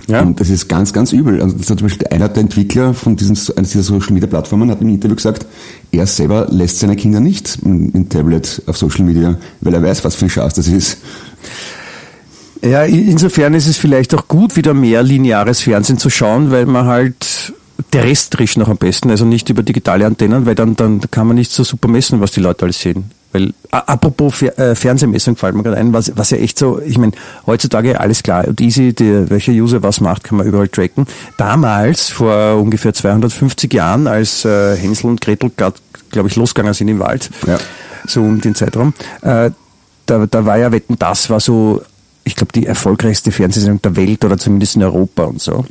S4: Ja.
S5: Und das ist ganz, ganz übel. Also das hat zum Beispiel einer der Entwickler von diesen, eines dieser Social Media Plattformen hat im Interview gesagt, er selber lässt seine Kinder nicht in Tablet auf Social Media, weil er weiß, was für ein Schatz das ist.
S4: Ja, insofern ist es vielleicht auch gut, wieder mehr lineares Fernsehen zu schauen, weil man halt terrestrisch noch am besten, also nicht über digitale Antennen, weil dann, dann kann man nicht so super messen, was die Leute alles sehen. Weil, apropos Fer äh, Fernsehmessung fällt mir gerade ein, was, was ja echt so, ich meine, heutzutage alles klar und easy, die, welcher User was macht, kann man überall tracken. Damals, vor ungefähr 250 Jahren, als äh, Hänsel und Gretel gerade, glaube ich, losgegangen sind im Wald,
S5: Ja.
S4: so um den Zeitraum, äh, da, da war ja Wetten, das war so, ich glaube, die erfolgreichste Fernsehsendung der Welt oder zumindest in Europa und so.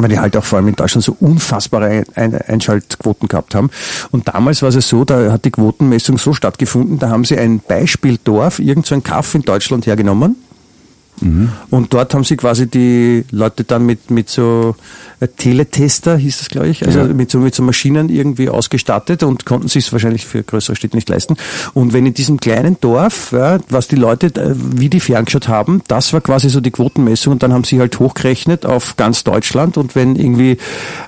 S4: Weil die halt auch vor allem in Deutschland so unfassbare Ein Ein Einschaltquoten gehabt haben. Und damals war es so, da hat die Quotenmessung so stattgefunden, da haben sie ein Beispieldorf, irgend so ein Kaff in Deutschland hergenommen. Und dort haben sie quasi die Leute dann mit, mit so äh, Teletester, hieß das, glaube ich, also
S5: Ja.
S4: mit, so, mit so Maschinen irgendwie ausgestattet und konnten sich es wahrscheinlich für größere Städte nicht leisten. Und wenn in diesem kleinen Dorf, ja, was die Leute, äh, wie die ferngeschaut haben, das war quasi so die Quotenmessung und dann haben sie halt hochgerechnet auf ganz Deutschland und wenn irgendwie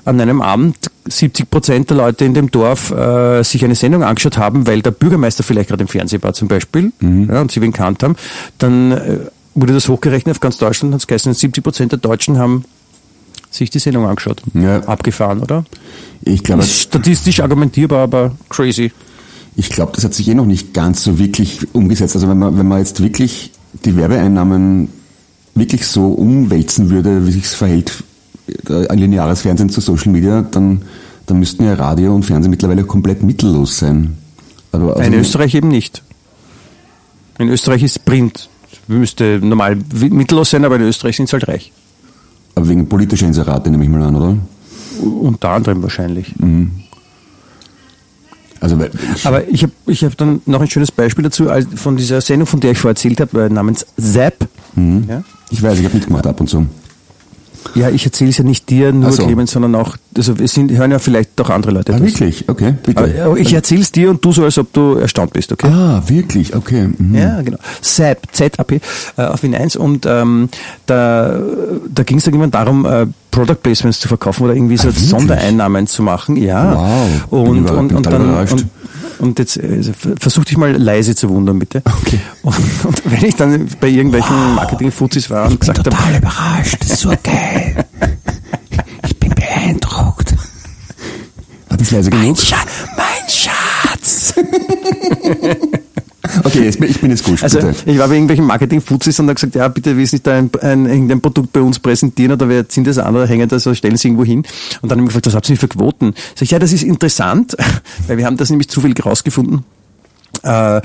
S4: an einem Abend 70 Prozent der Leute in dem Dorf äh, sich eine Sendung angeschaut haben, weil der Bürgermeister vielleicht gerade im Fernsehen war zum Beispiel ja, und sie wen kannt haben, dann äh, wurde das hochgerechnet auf ganz Deutschland hat es geheißen, 70 Prozent der Deutschen haben sich die Sendung angeschaut.
S5: Ja.
S4: Abgefahren, oder?
S5: Ich glaube,
S4: Ist statistisch argumentierbar, aber crazy.
S5: ich glaube, das hat sich eh noch nicht ganz so wirklich umgesetzt. Also wenn man, wenn man jetzt wirklich die Werbeeinnahmen wirklich so umwälzen würde, wie sich es verhält, äh, ein lineares Fernsehen zu Social Media, dann, dann müssten ja Radio und Fernsehen mittlerweile komplett mittellos sein. Also,
S4: In Österreich eben nicht. In Österreich ist Print. Müsste normal mittellos sein, aber in Österreich sind sie halt reich.
S5: aber wegen politischer Inserate nehme ich mal an, oder?
S4: Unter anderem wahrscheinlich.
S5: Also weil ich,
S4: Aber ich habe ich hab dann noch ein schönes Beispiel dazu von dieser Sendung, von der ich vorher erzählt habe, äh, namens Zap. Ja?
S5: ich weiß, ich habe mitgemacht ab und zu.
S4: Ja, ich erzähle es ja nicht dir, nur
S5: Ach so.
S4: Clemens, sondern auch, also es sind, hören ja vielleicht doch andere Leute.
S5: Ah,
S4: das.
S5: wirklich? Okay, bitte.
S4: Aber ich erzähle es dir und du so, als ob du erstaunt bist, okay?
S5: ah, wirklich? Okay. Mhm.
S4: Ja, genau. ZAP, ZAP äh, auf Wien 1 und ähm, da, da ging es dann irgendwann darum, äh, Product Placements zu verkaufen oder irgendwie so
S5: Ah?
S4: Sondereinnahmen zu machen. Ja.
S5: Wow.
S4: Und, und, und dann und, und jetzt äh, versuch dich mal leise zu wundern, bitte.
S5: Okay.
S4: Und, und wenn ich dann bei irgendwelchen Marketing-Fuzis war und gesagt habe,
S5: überrascht, das ist so geil. Ich bin beeindruckt. War das leise genug?
S4: mein Schatz!
S5: Okay, jetzt, ich bin jetzt gut,
S4: Also
S5: bitte.
S4: ich war bei irgendwelchen Marketing-Fuzis und habe gesagt, ja bitte willst nicht da ein, ein, irgendein Produkt bei uns präsentieren oder wir ziehen das an oder hängen das oder stellen es irgendwo hin. Und dann haben wir gefragt, was habt ihr für Quoten? Sag ich, ja, das ist interessant, weil wir haben das nämlich zufällig rausgefunden. Äh,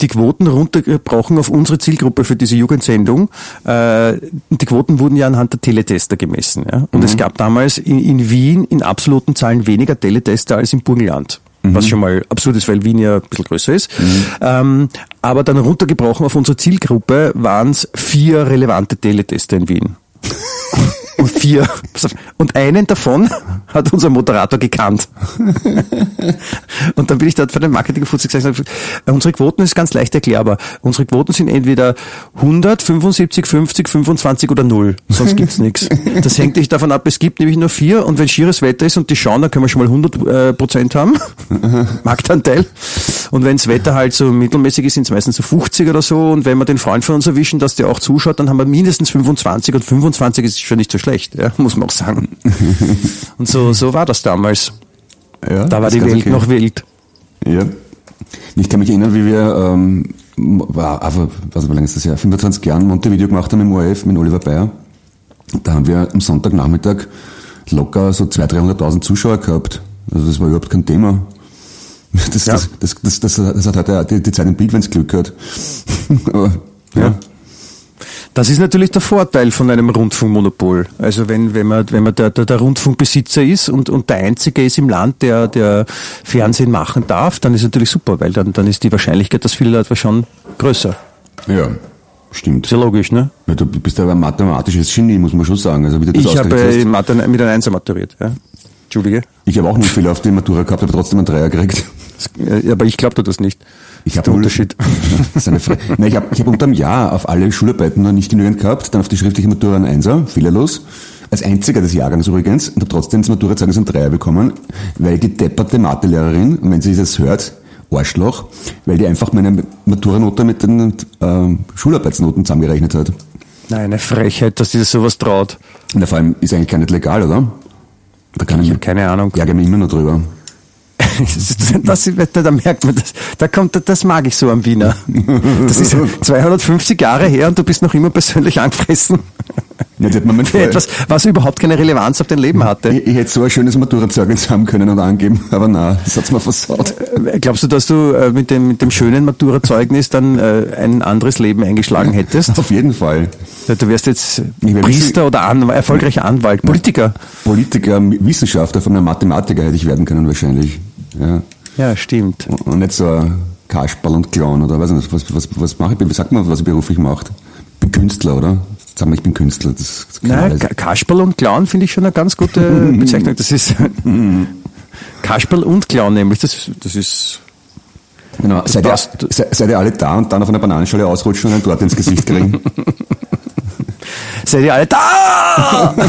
S4: die Quoten runtergebrochen auf unsere Zielgruppe für diese Jugendsendung. Äh, die Quoten wurden ja anhand der Teletester gemessen. Ja? Und es gab damals in, in Wien in absoluten Zahlen weniger Teletester als im Burgenland. Was schon mal absurd ist, weil Wien ja ein bisschen größer ist. Ähm, aber dann runtergebrochen auf unsere Zielgruppe waren es vier relevante Teletester in Wien. Und vier. Und einen davon hat unser Moderator gekannt. Und dann bin ich dort von den Marketing-Fuzzi gesagt, unsere Quoten ist ganz leicht erklärbar. Unsere Quoten sind entweder 100, 75, 50, 25 oder 0. Sonst gibt's nichts. Das hängt nicht davon ab, es gibt nämlich nur vier und wenn schieres Wetter ist und die schauen, dann können wir schon mal 100 äh, Prozent haben. Marktanteil. Und wenns Wetter halt so mittelmäßig ist, sind es meistens so 50 oder so. Und wenn wir den Freund von uns erwischen, dass der auch zuschaut, dann haben wir mindestens 25 und 25 ist schon nicht so schlecht, ja, muss man auch sagen. Und so, so war das damals.
S5: Ja,
S4: Da war die Welt
S5: okay.
S4: noch wild.
S5: Ja. Ich kann mich erinnern, wie wir, ähm, war, aber, was wie lange ist das her, 25 Jahren Montevideo gemacht haben im ORF mit Oliver Bayer. Da haben wir am Sonntagnachmittag locker so 200.000, 300.000 Zuschauer gehabt. Also das war überhaupt kein Thema. Das,
S4: Ja.
S5: das, das, das, das, hat halt die, die Zeit im Bild, wenn es Glück hat. Aber, ja.
S4: Das ist natürlich der Vorteil von einem Rundfunkmonopol. Also wenn, wenn man, wenn man der, der, der Rundfunkbesitzer ist und, und der Einzige ist im Land, der, der Fernsehen machen darf, dann ist natürlich super, weil dann, dann ist die Wahrscheinlichkeit, dass viele Leute schon größer.
S5: ja, stimmt.
S4: Ist ja logisch, ne?
S5: Ja, du bist aber ein mathematisches Genie, muss man schon sagen. Also wie du das
S4: Ich habe. Mathe mit einem Einser maturiert, ja. Entschuldige.
S5: Ich habe auch nicht viel auf die Matura gehabt, aber trotzdem einen Dreier gekriegt.
S4: Äh, Aber ich glaube das nicht.
S5: Ich habe
S4: der Unterschied.
S5: Das ist eine Fre Nein, ich habe ich hab unterm Jahr auf alle Schularbeiten noch nicht genügend gehabt, dann auf die schriftliche Matura ein Einser, fehlerlos. Als einziger des Jahrgangs übrigens und habe trotzdem das Maturazeugnis ein Dreier bekommen, weil die depperte Mathelehrerin, und wenn sie das hört, Arschloch, weil die einfach meine Maturanote mit den ähm, Schularbeitsnoten zusammengerechnet hat.
S4: Nein, eine Frechheit, dass sie das sowas traut.
S5: Und vor allem ist eigentlich gar nicht legal, oder? Da kann
S4: Ich
S5: ich,
S4: habe keine Ahnung.
S5: ich ärgere mich immer noch drüber.
S4: Das, da, merkt man, das, da kommt, das mag ich so am Wiener. Das ist 250 Jahre her und du bist noch immer persönlich angefressen.
S5: Ja,
S4: etwas, was überhaupt keine Relevanz auf dein Leben hatte.
S5: ich, ich hätte so ein schönes Maturazeugnis haben können und angeben, aber na, das hat's mir versaut.
S4: Äh, Glaubst du, dass du äh, mit dem, mit dem schönen Maturazeugnis dann äh, ein anderes Leben eingeschlagen hättest?
S5: Auf jeden Fall.
S4: Du wärst jetzt Priester oder An erfolgreicher Anwalt, Politiker.
S5: Politiker, Wissenschaftler von einem Mathematiker hätte ich werden können wahrscheinlich. Ja.
S4: Ja, stimmt.
S5: Und nicht so ein Kasperl und Clown oder weiß nicht, was, was, was mache ich, wie sagt man, was ich beruflich macht? Ich bin Künstler, oder? Sag mal, ich bin Künstler. Das, das
S4: Nein, Kasperl und Clown finde ich schon eine ganz gute Bezeichnung. Das ist Kasperl und Clown nämlich. Das, das ist
S5: Genau. Seid, ihr, seid ihr alle da und dann auf einer Bananenschale ausrutschen und einen dort ins Gesicht kriegen?
S4: Seid ihr alle da?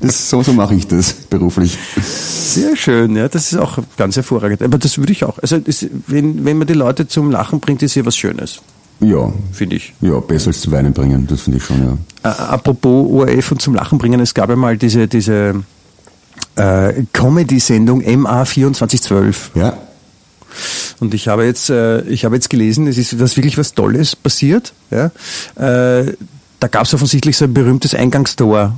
S5: Das, so so mache ich das beruflich.
S4: Sehr schön, ja, das ist auch ganz hervorragend. Aber das würde ich auch. Also das, wenn, wenn man die Leute zum Lachen bringt, ist ja was Schönes,
S5: Ja,
S4: finde ich.
S5: ja, besser als zu weinen bringen, das finde ich schon, ja.
S4: Apropos ORF und zum Lachen bringen, es gab ja mal diese, diese äh, Comedy-Sendung MA2412.
S5: Ja,
S4: Und ich habe jetzt, äh, ich habe jetzt gelesen, es ist was wirklich was Tolles passiert. Ja? Äh, da gab es offensichtlich so ein berühmtes Eingangstor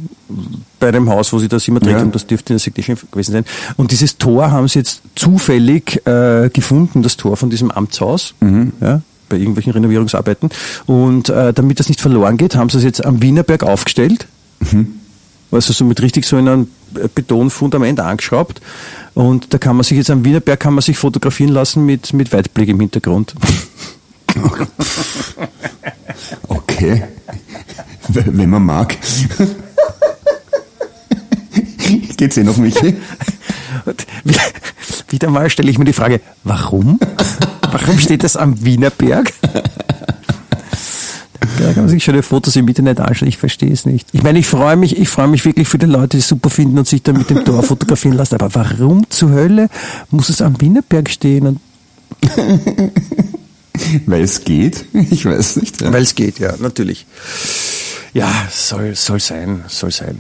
S4: bei dem Haus, wo sie das immer dreht
S5: Ja.
S4: haben. Das dürfte in der Signature gewesen sein. Und dieses Tor haben sie jetzt zufällig äh, gefunden, das Tor von diesem Amtshaus. Ja? bei irgendwelchen Renovierungsarbeiten. Und äh, damit das nicht verloren geht, haben sie es jetzt am Wienerberg aufgestellt. Also so mit richtig so in einem Betonfundament angeschraubt. Und da kann man sich jetzt am Wienerberg kann man sich fotografieren lassen mit, mit Weitblick im Hintergrund.
S5: okay. Wenn man mag. Geht's eh noch, Michi?
S4: Wieder mal stelle ich mir die Frage, warum? Warum steht das am Wienerberg? Da kann man sich schöne Fotos im Internet anschauen, ich verstehe es nicht. Ich meine, ich freue mich, ich freue mich wirklich für die Leute, die es super finden und sich dann mit dem Tor fotografieren lassen. Aber warum zur Hölle muss es am Wienerberg stehen? Und
S5: Weil es geht? Ich weiß nicht. Ja.
S4: Weil es geht, ja, natürlich. Ja, soll, soll sein, soll sein.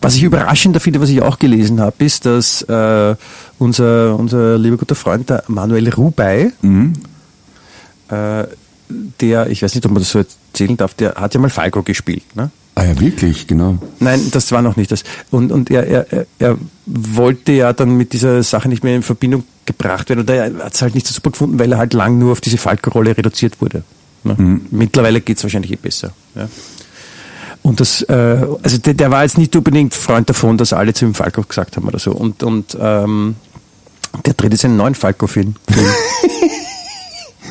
S4: Was ich überraschender finde, was ich auch gelesen habe, ist, dass äh, unser, unser lieber guter Freund, der Manuel Rubey, äh, der, ich weiß nicht, ob man das so erzählen darf, der hat ja mal Falco gespielt. Ne?
S5: Ah ja, wirklich, genau.
S4: Nein, das war noch nicht das. Und, und er, er, er- wollte ja dann mit dieser Sache nicht mehr in Verbindung gebracht werden. Oder er hat es halt nicht so super gefunden, weil er halt lang nur auf diese Falco-Rolle reduziert wurde. Ne? Mittlerweile geht es wahrscheinlich eh besser. Ja. Und das, äh, also der, der war jetzt nicht unbedingt Freund davon, dass alle zu ihm Falco gesagt haben oder so. Und, und ähm, der dreht jetzt einen neuen Falco-Film.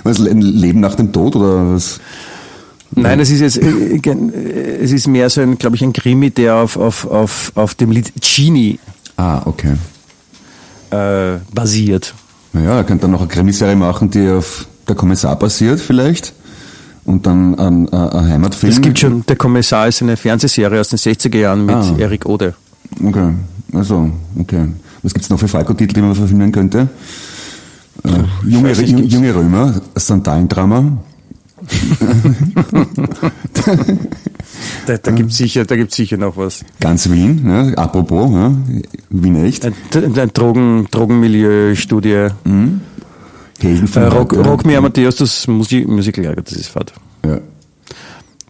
S5: Was, ein Leben nach dem Tod oder was?
S4: Nein, es ist jetzt, äh, gen- äh, es ist mehr so ein, glaube ich, ein Krimi, der auf, auf, auf, auf dem Lied Genie
S5: Ah, okay.
S4: äh, basiert.
S5: Naja, er könnte dann noch eine Krimiserie machen, die auf der Kommissar basiert vielleicht. Und dann ein, ein, Heimatfilm.
S4: Es gibt schon, der Kommissar ist eine Fernsehserie aus den 60er Jahren mit
S5: Ah.
S4: Erik Ode.
S5: Okay, also, okay. Was gibt's noch für Falco-Titel, die man verfilmen könnte? Äh, junge, junge, Römer, Sandalendrama.
S4: Da, da gibt's sicher, da gibt's sicher noch was.
S5: Ganz Wien, ja, apropos, ja, Wien echt.
S4: Ein, ein Drogen, Drogenmilieu-Studie.
S5: Von
S4: Äh, Rock,
S5: heute.
S4: Rock Me Amadeus, das Musik, Musical, das ist fad.
S5: Ja.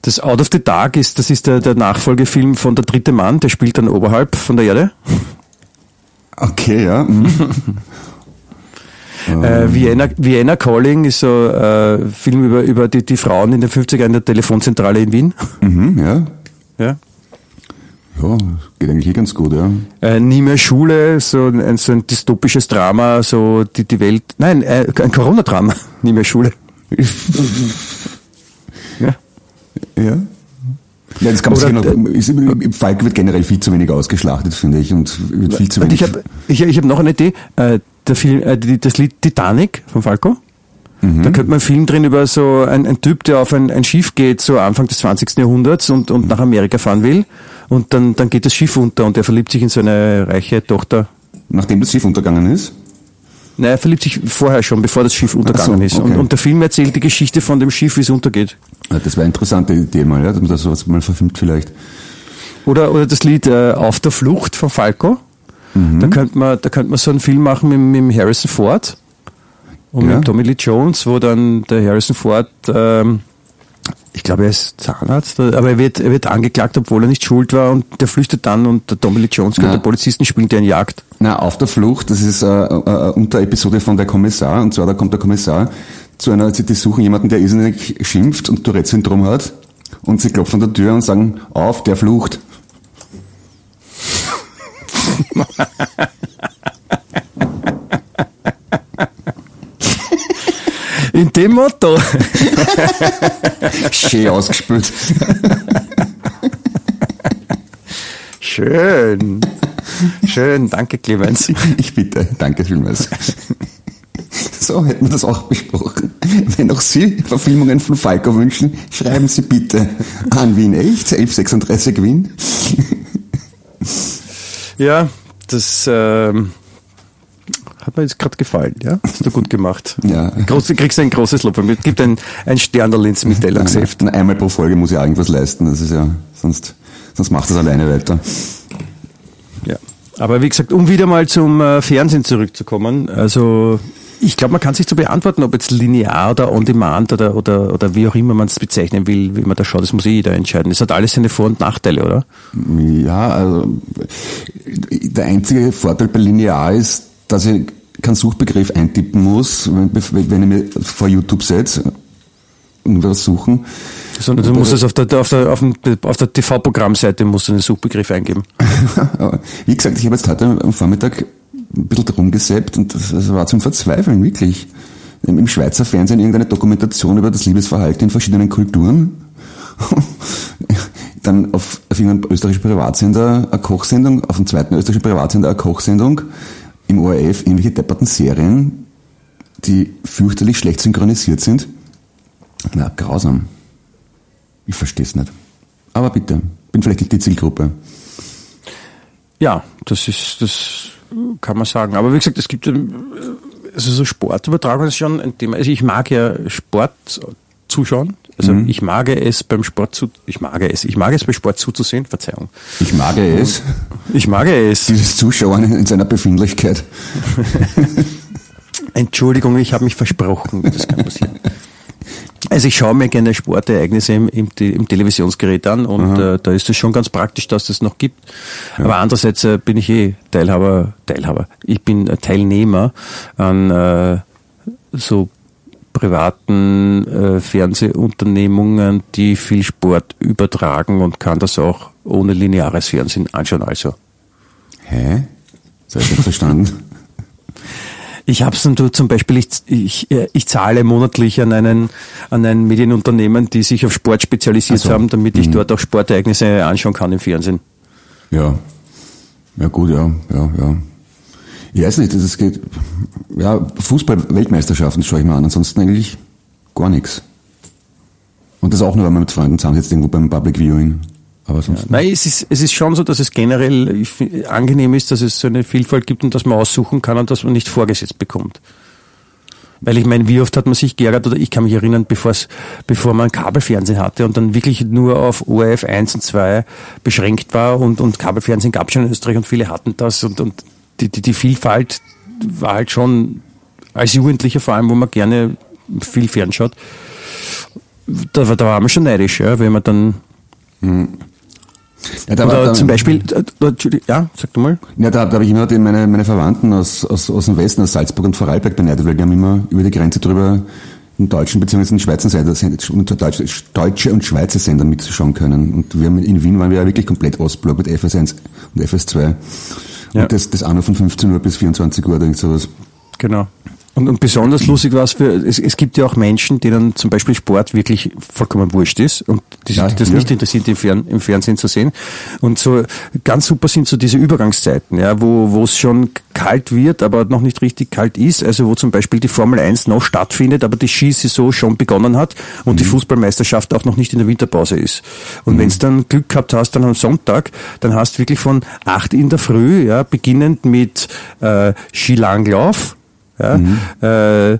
S4: Das Out of the Dark ist, das ist der, der Nachfolgefilm von Der dritte Mann, der spielt dann oberhalb von der Erde.
S5: Okay, ja. mhm.
S4: Äh, Vienna, Vienna Calling ist so äh, Film über, über die, die Frauen in den 50er in der Telefonzentrale in Wien.
S5: mhm, ja.
S4: Ja.
S5: Ja, geht eigentlich eh ganz gut, ja.
S4: Äh, Nie mehr Schule, so ein, so ein dystopisches Drama, so die, die Welt, nein, äh, ein Corona-Drama, Nie mehr Schule. Ja.
S5: Ja. Ja, das kann man
S4: Oder
S5: noch, ist, Falk wird generell viel zu wenig ausgeschlachtet, finde ich, und wird viel zu
S4: Und
S5: wenig.
S4: ich habe ich, ich hab noch eine Idee. Äh, der Film, äh, das Lied Titanic von Falco.
S5: Mhm.
S4: Da könnte man einen Film drin über so ein, ein Typ, der auf ein, ein Schiff geht, so Anfang des 20. Jahrhunderts und, und nach Amerika fahren will. Und dann, dann geht das Schiff unter und er verliebt sich in so eine reiche Tochter.
S5: Nachdem das Schiff untergegangen ist.
S4: Nein, er verliebt sich vorher schon, bevor das Schiff untergegangen
S5: so,
S4: ist.
S5: okay.
S4: Und, und der Film erzählt die Geschichte von dem Schiff, wie es untergeht.
S5: Ja, das wäre eine interessante Idee mal, ja, dass man das sowas mal verfilmt vielleicht.
S4: Oder, oder das Lied äh, Auf der Flucht von Falco.
S5: Mhm.
S4: Da könnte man, da könnte man so einen Film machen mit, mit Harrison Ford und
S5: Ja.
S4: mit Tommy Lee Jones, wo dann der Harrison Ford, ähm, ich glaube, er ist Zahnarzt, aber er wird, er wird angeklagt, obwohl er nicht schuld war und der flüchtet dann und der Tommy Lee Jones,
S5: Ja.
S4: der Polizisten spielt der ihn Jagd.
S5: Na, auf der Flucht, das ist äh, äh, eine Unterepisode von der Kommissar, und zwar da kommt der Kommissar zu einer, die suchen jemanden, der irrsinnig schimpft und Tourette-Syndrom hat, und sie klopfen an der Tür und sagen, auf, der flucht.
S4: In dem Motto.
S5: Schön ausgespült.
S4: Schön. Schön, danke Clemens.
S5: Ich bitte, danke vielmals. So hätten wir das auch besprochen. Wenn auch Sie Verfilmungen von Falco wünschen, schreiben Sie bitte an Wien Echt, 1136 Wien.
S4: Ja, das ähm, hat mir jetzt gerade gefallen, ja? Hast du gut gemacht.
S5: Ja.
S4: Groß, du kriegst ein großes Lob von mir. Gibt ein, ein Sternerl ins Mitteilungsheft.
S5: Na, Einmal pro Folge muss ich irgendwas leisten, das ist ja, sonst, sonst macht das alleine weiter.
S4: Ja. Aber wie gesagt, um wieder mal zum äh, Fernsehen zurückzukommen, also ich glaube, man kann sich so beantworten, ob jetzt linear oder on demand oder, oder, oder wie auch immer man es bezeichnen will, wie man da schaut, das muss eh jeder entscheiden. Es hat alles seine Vor- und Nachteile, oder?
S5: Ja, also der einzige Vorteil bei Linear ist, dass ich keinen Suchbegriff eintippen muss, wenn, ich mir vor YouTube setze und was suchen.
S4: Sondern du musst es auf der, auf der, auf auf der TV-Programmseite musst du einen Suchbegriff eingeben.
S5: Wie gesagt, ich habe jetzt heute am Vormittag ein bisschen rumgesäppt und das, das war zum Verzweifeln, wirklich. Im Schweizer Fernsehen irgendeine Dokumentation über das Liebesverhalten in verschiedenen Kulturen. Dann auf, auf irgendeinem österreichischen Privatsender eine Kochsendung, auf dem zweiten österreichischen Privatsender eine Kochsendung, im ORF irgendwelche depperten Serien, die fürchterlich schlecht synchronisiert sind. Na, grausam. Ich verstehe es nicht. Aber bitte, bin vielleicht nicht die Zielgruppe.
S4: Ja, das ist, das kann man sagen. Aber wie gesagt, es gibt, ähm, also so Sportübertragung ist schon ein Thema. Also ich mag ja Sport zuschauen. Also ich mag es beim Sport zu, ich mag es, ich mag es beim Sport zuzusehen, Verzeihung.
S5: Ich mag es.
S4: Ich mag es.
S5: Dieses Zuschauen in seiner Befindlichkeit.
S4: Entschuldigung, ich habe mich versprochen, das kann passieren. Also ich schaue mir gerne Sportereignisse im, im, im Televisionsgerät an und äh, da ist es schon ganz praktisch, dass es noch gibt. Aber andererseits äh, bin ich eh Teilhaber, Teilhaber. Ich bin äh, Teilnehmer an äh, so privaten äh, Fernsehunternehmungen, die viel Sport übertragen und kann das auch ohne lineares Fernsehen anschauen. Also
S5: Hä? Das habe ich nicht verstanden.
S4: Ich habe es zum Beispiel, ich, ich, äh, ich zahle monatlich an einen, an ein Medienunternehmen, die sich auf Sport spezialisiert
S5: so.
S4: haben, damit ich dort auch Sportereignisse anschauen kann im Fernsehen.
S5: Ja. Ja gut, ja, ja, ja. Ich weiß nicht, das geht. Ja, Fußball-Weltmeisterschaften schaue ich mir an, ansonsten eigentlich gar nichts. Und das auch nur, wenn man mit Freunden zusammensitzt, irgendwo beim Public Viewing. Aber sonst.
S4: Nein, es ist, es ist schon so, dass es generell angenehm ist, dass es so eine Vielfalt gibt und dass man aussuchen kann und dass man nicht vorgesetzt bekommt. Weil ich meine, wie oft hat man sich geärgert, oder ich kann mich erinnern, bevor's, bevor man Kabelfernsehen hatte und dann wirklich nur auf ORF 1 und 2 beschränkt war und, und Kabelfernsehen gab es schon in Österreich und viele hatten das und, und die, die, die Vielfalt war halt schon als Jugendlicher vor allem, wo man gerne viel fernschaut. Da, da war man schon neidisch, ja, wenn man dann
S5: Ja, da,
S4: oder
S5: da,
S4: zum Beispiel, äh, Entschuldigung, ja, sag du mal.
S5: Ja, da, da habe ich immer den, meine, meine Verwandten aus, aus, aus dem Westen, aus Salzburg und Vorarlberg beneidet, weil die haben immer über die Grenze drüber in deutschen bzw. in Schweizer Sender, deutsche, deutsche und Schweizer Sender mitzuschauen können. Und wir haben in Wien waren wir ja wirklich komplett Ostblock mit FS1 und FS2.
S4: Ja.
S5: Und das, das auch nur von 15 Uhr bis 24 Uhr oder irgend sowas.
S4: Genau. Und, und besonders lustig war es für, es, es gibt ja auch Menschen, denen zum Beispiel Sport wirklich vollkommen wurscht ist und die,
S5: Ja,
S4: das
S5: ja.
S4: nicht interessiert, im, Fern, im Fernsehen zu sehen. Und so ganz super sind so diese Übergangszeiten, ja, wo wo es schon kalt wird, aber noch nicht richtig kalt ist. Also wo zum Beispiel die Formel 1 noch stattfindet, aber die Skisaison schon begonnen hat und die Fußballmeisterschaft auch noch nicht in der Winterpause ist. Und wenn du dann Glück gehabt hast, dann am Sonntag, dann hast du wirklich von 8 in der Früh, ja, beginnend mit äh, Skilanglauf, ja, äh,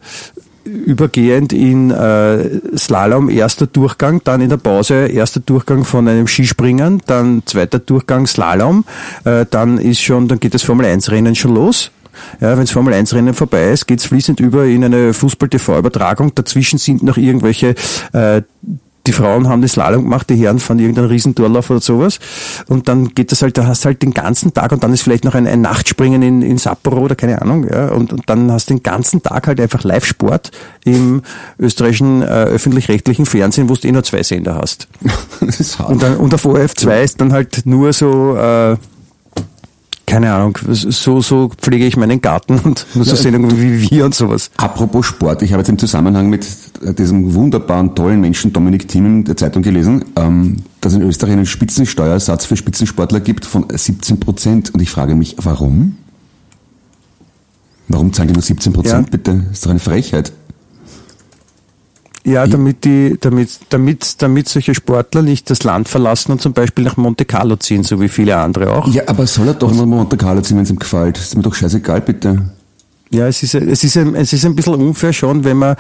S4: übergehend in äh, Slalom erster Durchgang, dann in der Pause erster Durchgang von einem Skispringen, dann zweiter Durchgang Slalom, äh, dann ist schon, dann geht das Formel 1 Rennen schon los. Ja, wenn das Formel 1 Rennen vorbei ist, geht's fließend über in eine Fußball-TV-Übertragung. Dazwischen sind noch irgendwelche äh, die Frauen haben die Slalom gemacht, die Herren fahren irgendeinen Riesendurlauf oder sowas. Und dann geht das halt, da hast du halt den ganzen Tag und dann ist vielleicht noch ein, ein Nachtspringen in, in Sapporo oder keine Ahnung, ja. Und, und dann hast du den ganzen Tag halt einfach Live-Sport im österreichischen äh, öffentlich-rechtlichen Fernsehen, wo du eh nur zwei Sender hast.
S5: Das ist hart.
S4: Und, dann, und auf ORF 2 ist dann halt nur so, äh, keine Ahnung, so, so pflege ich meinen Garten und nur so Sendungen wie wir und sowas.
S5: Apropos Sport, ich habe jetzt im Zusammenhang mit diesem wunderbaren, tollen Menschen Dominik Thiem in der Zeitung gelesen, ähm, dass in Österreich einen Spitzensteuersatz für Spitzensportler gibt von 17 Prozent. Und ich frage mich, warum? Warum zahlen die nur 17 Prozent,
S4: Ja.
S5: bitte? Das ist doch eine Frechheit.
S4: Ja, damit die, damit, damit, damit solche Sportler nicht das Land verlassen und zum Beispiel nach Monte Carlo ziehen, so wie viele andere auch.
S5: Ja, aber soll er doch immer Monte Carlo ziehen, wenn es ihm gefällt? Ist mir doch scheißegal, bitte.
S4: Ja, es ist, es ist, ein, es ist ein bisschen unfair schon, wenn man,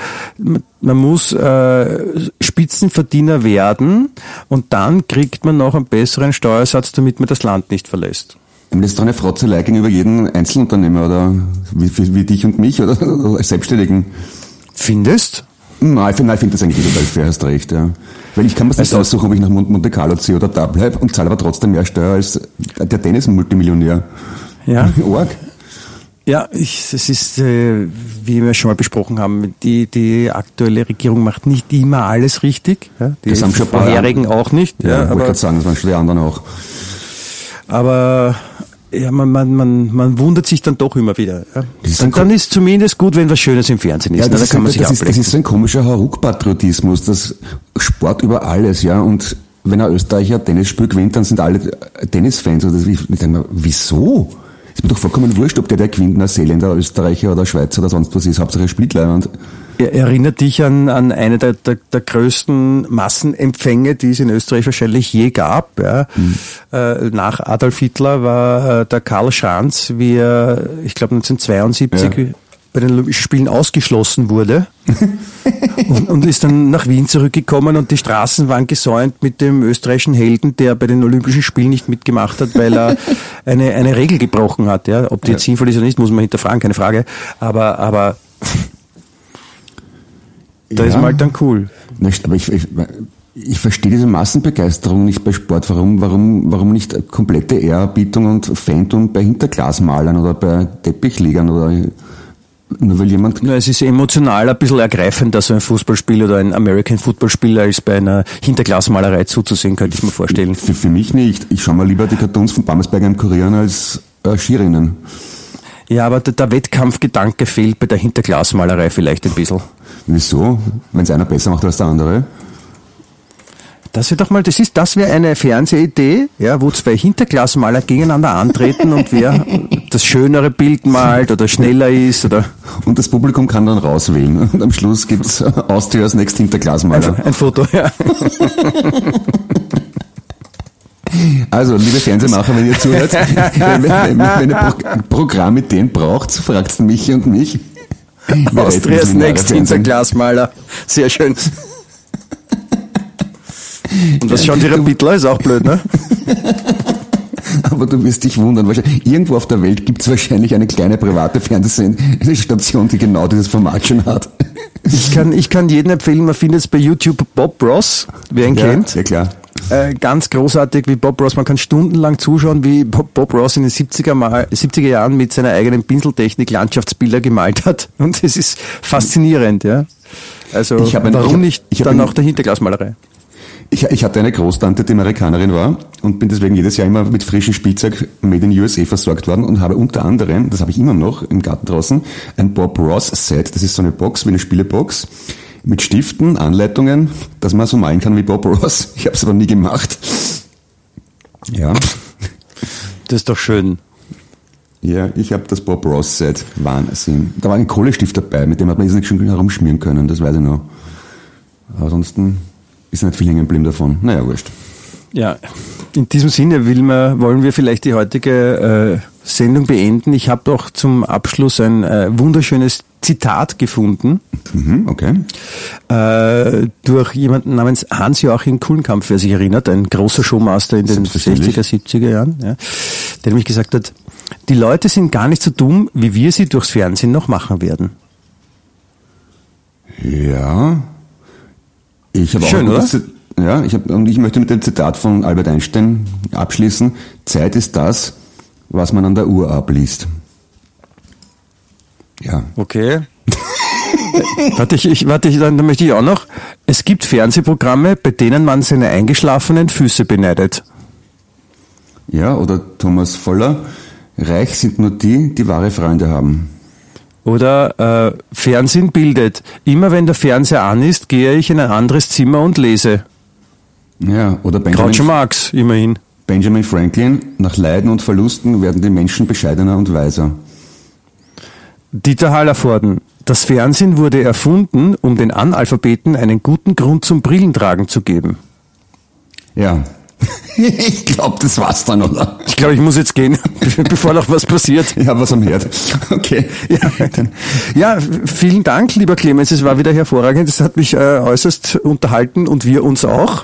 S4: man muss äh, Spitzenverdiener werden und dann kriegt man noch einen besseren Steuersatz, damit man das Land nicht verlässt.
S5: Das ist doch eine Frotzelei gegenüber jedem Einzelunternehmer oder wie, wie, wie dich und mich oder, Selbstständigen.
S4: Findest?
S5: Nein, ich finde ich find das eigentlich total fair, hast recht, ja. Weil ich kann mir das
S4: Also-
S5: aussuchen, ob ich nach Mon- Monte Carlo ziehe oder da bleibe und zahle aber trotzdem mehr Steuer als der Tennis-Multimillionär.
S4: Ja.
S5: Org.
S4: Ja, ich, es ist, äh, wie wir schon mal besprochen haben, die, die aktuelle Regierung macht nicht immer alles richtig. Ja, die
S5: Das haben schon ein paar
S4: vorherigen auch nicht.
S5: Ja,
S4: Ja, aber,
S5: gerade sagen, das waren schon die anderen auch.
S4: aber ja, man, man, man, man wundert sich dann doch immer wieder. Ja.
S5: Das
S4: Und dann ist zumindest gut, wenn was Schönes im Fernsehen ist.
S5: Ja,
S4: Na,
S5: das,
S4: da
S5: ist,
S4: kann man
S5: das,
S4: sich
S5: ist, das ist so ein komischer Hauruck-Patriotismus, das Sport über alles, ja, und wenn ein Österreicher Tennisspiel gewinnt, dann sind alle Tennisfans. Oder ich denke mir, wieso? Ist mir doch vollkommen wurscht, ob der, der gewinnt, ein Neuseeländer, Österreicher oder Schweizer oder sonst was ist. Hauptsache. Er
S4: erinnert dich an, an eine der, der, der größten Massenempfänge, die es in Österreich wahrscheinlich je gab. Ja. Äh, nach Adolf Hitler war äh, der Karl Schanz, wie er, ich glaube 1972
S5: Ja.
S4: bei den Olympischen Spielen ausgeschlossen wurde und, und ist dann nach Wien zurückgekommen und die Straßen waren gesäumt mit dem österreichischen Helden, der bei den Olympischen Spielen nicht mitgemacht hat, weil er eine, eine Regel gebrochen hat. Ja. Ob die jetzt sinnvoll ist oder nicht, muss man hinterfragen, keine Frage. Aber, aber da ist
S5: Ja.
S4: man halt dann cool.
S5: Aber ich, ich, ich verstehe diese Massenbegeisterung nicht bei Sport. Warum, warum, warum nicht komplette Ehrerbietung und Phantom bei Hinterglasmalern oder bei Teppichlegern oder nur weil jemand
S4: Na, es ist emotional ein bisschen ergreifender, so ein Fußballspiel oder ein American Football-Spiel, als bei einer Hinterglasmalerei zuzusehen, könnte ich mir vorstellen.
S5: Für, für mich nicht. Ich schaue mal lieber die Cartoons von Bammersberger im Kurieren als äh, Skirinnen.
S4: Ja, aber der, Wettkampfgedanke fehlt bei der Hinterglasmalerei vielleicht ein bisschen.
S5: Wieso? Wenn es einer besser macht als der andere?
S4: Das wäre doch mal, das ist, das wäre eine Fernsehidee, ja, wo zwei Hinterglasmaler gegeneinander antreten und wer das schönere Bild malt oder schneller ist oder
S5: Und das Publikum kann dann rauswählen. Und am Schluss gibt's Austrias Next Hinterglasmaler.
S4: ein Foto, ja.
S5: Also, liebe Fernsehmacher, wenn ihr zuhört, wenn, wenn, wenn, ihr Pro Programm mit denen braucht, fragt Michi und mich. Wer
S4: Austrias Next? Hinterglasmaler. Sehr schön. Und was schauen die Rapidler? Ist auch blöd, ne?
S5: Aber du wirst dich wundern. wahrscheinlich- Irgendwo auf der Welt gibt es wahrscheinlich eine kleine private Fernsehstation, die genau dieses Format schon hat.
S4: Ich kann, ich kann jedem empfehlen, man findet es bei YouTube Bob Ross, wer ihn kennt.
S5: Ja, klar.
S4: Äh, ganz großartig wie Bob Ross. Man kann stundenlang zuschauen, wie Bob, Ross in den 70er, Mal, 70er Jahren mit seiner eigenen Pinseltechnik Landschaftsbilder gemalt hat. Und es ist faszinierend, ja. Also
S5: Ich hab ein-
S4: warum
S5: hab-
S4: nicht
S5: ich hab
S4: dann auch der Hinterglasmalerei?
S5: Ich, ich hatte eine Großtante, die Amerikanerin war und bin deswegen jedes Jahr immer mit frischem Spielzeug made in USA versorgt worden und habe unter anderem, das habe ich immer noch im Garten draußen, ein Bob Ross Set. Das ist so eine Box wie eine Spielebox mit Stiften, Anleitungen, dass man so malen kann wie Bob Ross. Ich habe es aber nie gemacht. Ja,
S4: Das ist doch schön.
S5: ja, ich habe das Bob Ross Set. Wahnsinn. Da war ein Kohlestift dabei, mit dem hat man jetzt nicht schon herumschmieren können, das weiß ich noch. Aber ansonsten ist nicht viel hängen geblieben davon. Naja, wurscht.
S4: Ja, in diesem Sinne man, wollen wir vielleicht die heutige äh, Sendung beenden. Ich habe doch zum Abschluss ein äh, wunderschönes Zitat gefunden
S5: Mhm, okay.
S4: äh, durch jemanden namens Hans-Joachim Kuhlenkampf, wer sich erinnert, ein großer Showmaster in den
S5: Selbstverständlich.
S4: 60er, 70er Jahren, ja, der nämlich gesagt hat, die Leute sind gar nicht so dumm, wie wir sie durchs Fernsehen noch machen werden.
S5: Ja. Ich habe auch
S4: Schön,
S5: gutes Zit- Ja, ich hab, und ich möchte mit dem Zitat von Albert Einstein abschließen. Zeit ist das, was man an der Uhr abliest. Ja.
S4: Okay. warte, ich, ich, warte, ich, dann, möchte ich auch noch. Es gibt Fernsehprogramme, bei denen man seine eingeschlafenen Füße beneidet.
S5: Ja, oder Thomas Voller. Reich sind nur die, die wahre Freunde haben.
S4: Oder äh, Fernsehen bildet. Immer wenn der Fernseher an ist, gehe ich in ein anderes Zimmer und lese.
S5: Ja, oder
S4: Groucho
S5: Benjamin,
S4: Marx, immerhin.
S5: Benjamin Franklin. Nach Leiden und Verlusten werden die Menschen bescheidener und weiser.
S4: Dieter Hallervorden. Das Fernsehen wurde erfunden, um den Analphabeten einen guten Grund zum Brillentragen zu geben.
S5: Ja. ich glaube, das war's dann, oder?
S4: Ich glaube, ich muss jetzt gehen, bevor noch was passiert.
S5: Habe was am Herd. Okay.
S4: Ja, ja, vielen Dank, lieber Clemens. Es war wieder hervorragend. Es hat mich äh, äußerst unterhalten und wir uns auch.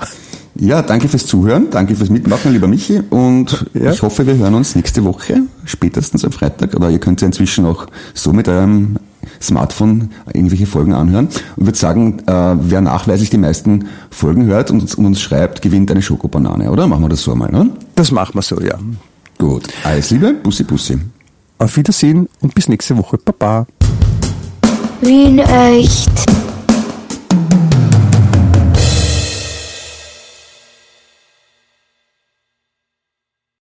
S5: Ja, danke fürs Zuhören, danke fürs Mitmachen, lieber Michi. Und
S4: Ja.
S5: ich hoffe, wir hören uns nächste Woche, spätestens am Freitag. Oder ihr könnt ja inzwischen auch so mit eurem Smartphone irgendwelche Folgen anhören. Und würde sagen, äh, wer nachweislich die meisten Folgen hört und uns, und uns schreibt, gewinnt eine Schokobanane, oder? Machen wir das so einmal, ne?
S4: Das machen wir so, ja.
S5: Gut. Alles Liebe, Bussi Bussi.
S4: Auf Wiedersehen und bis nächste Woche. Baba.
S1: Wien echt.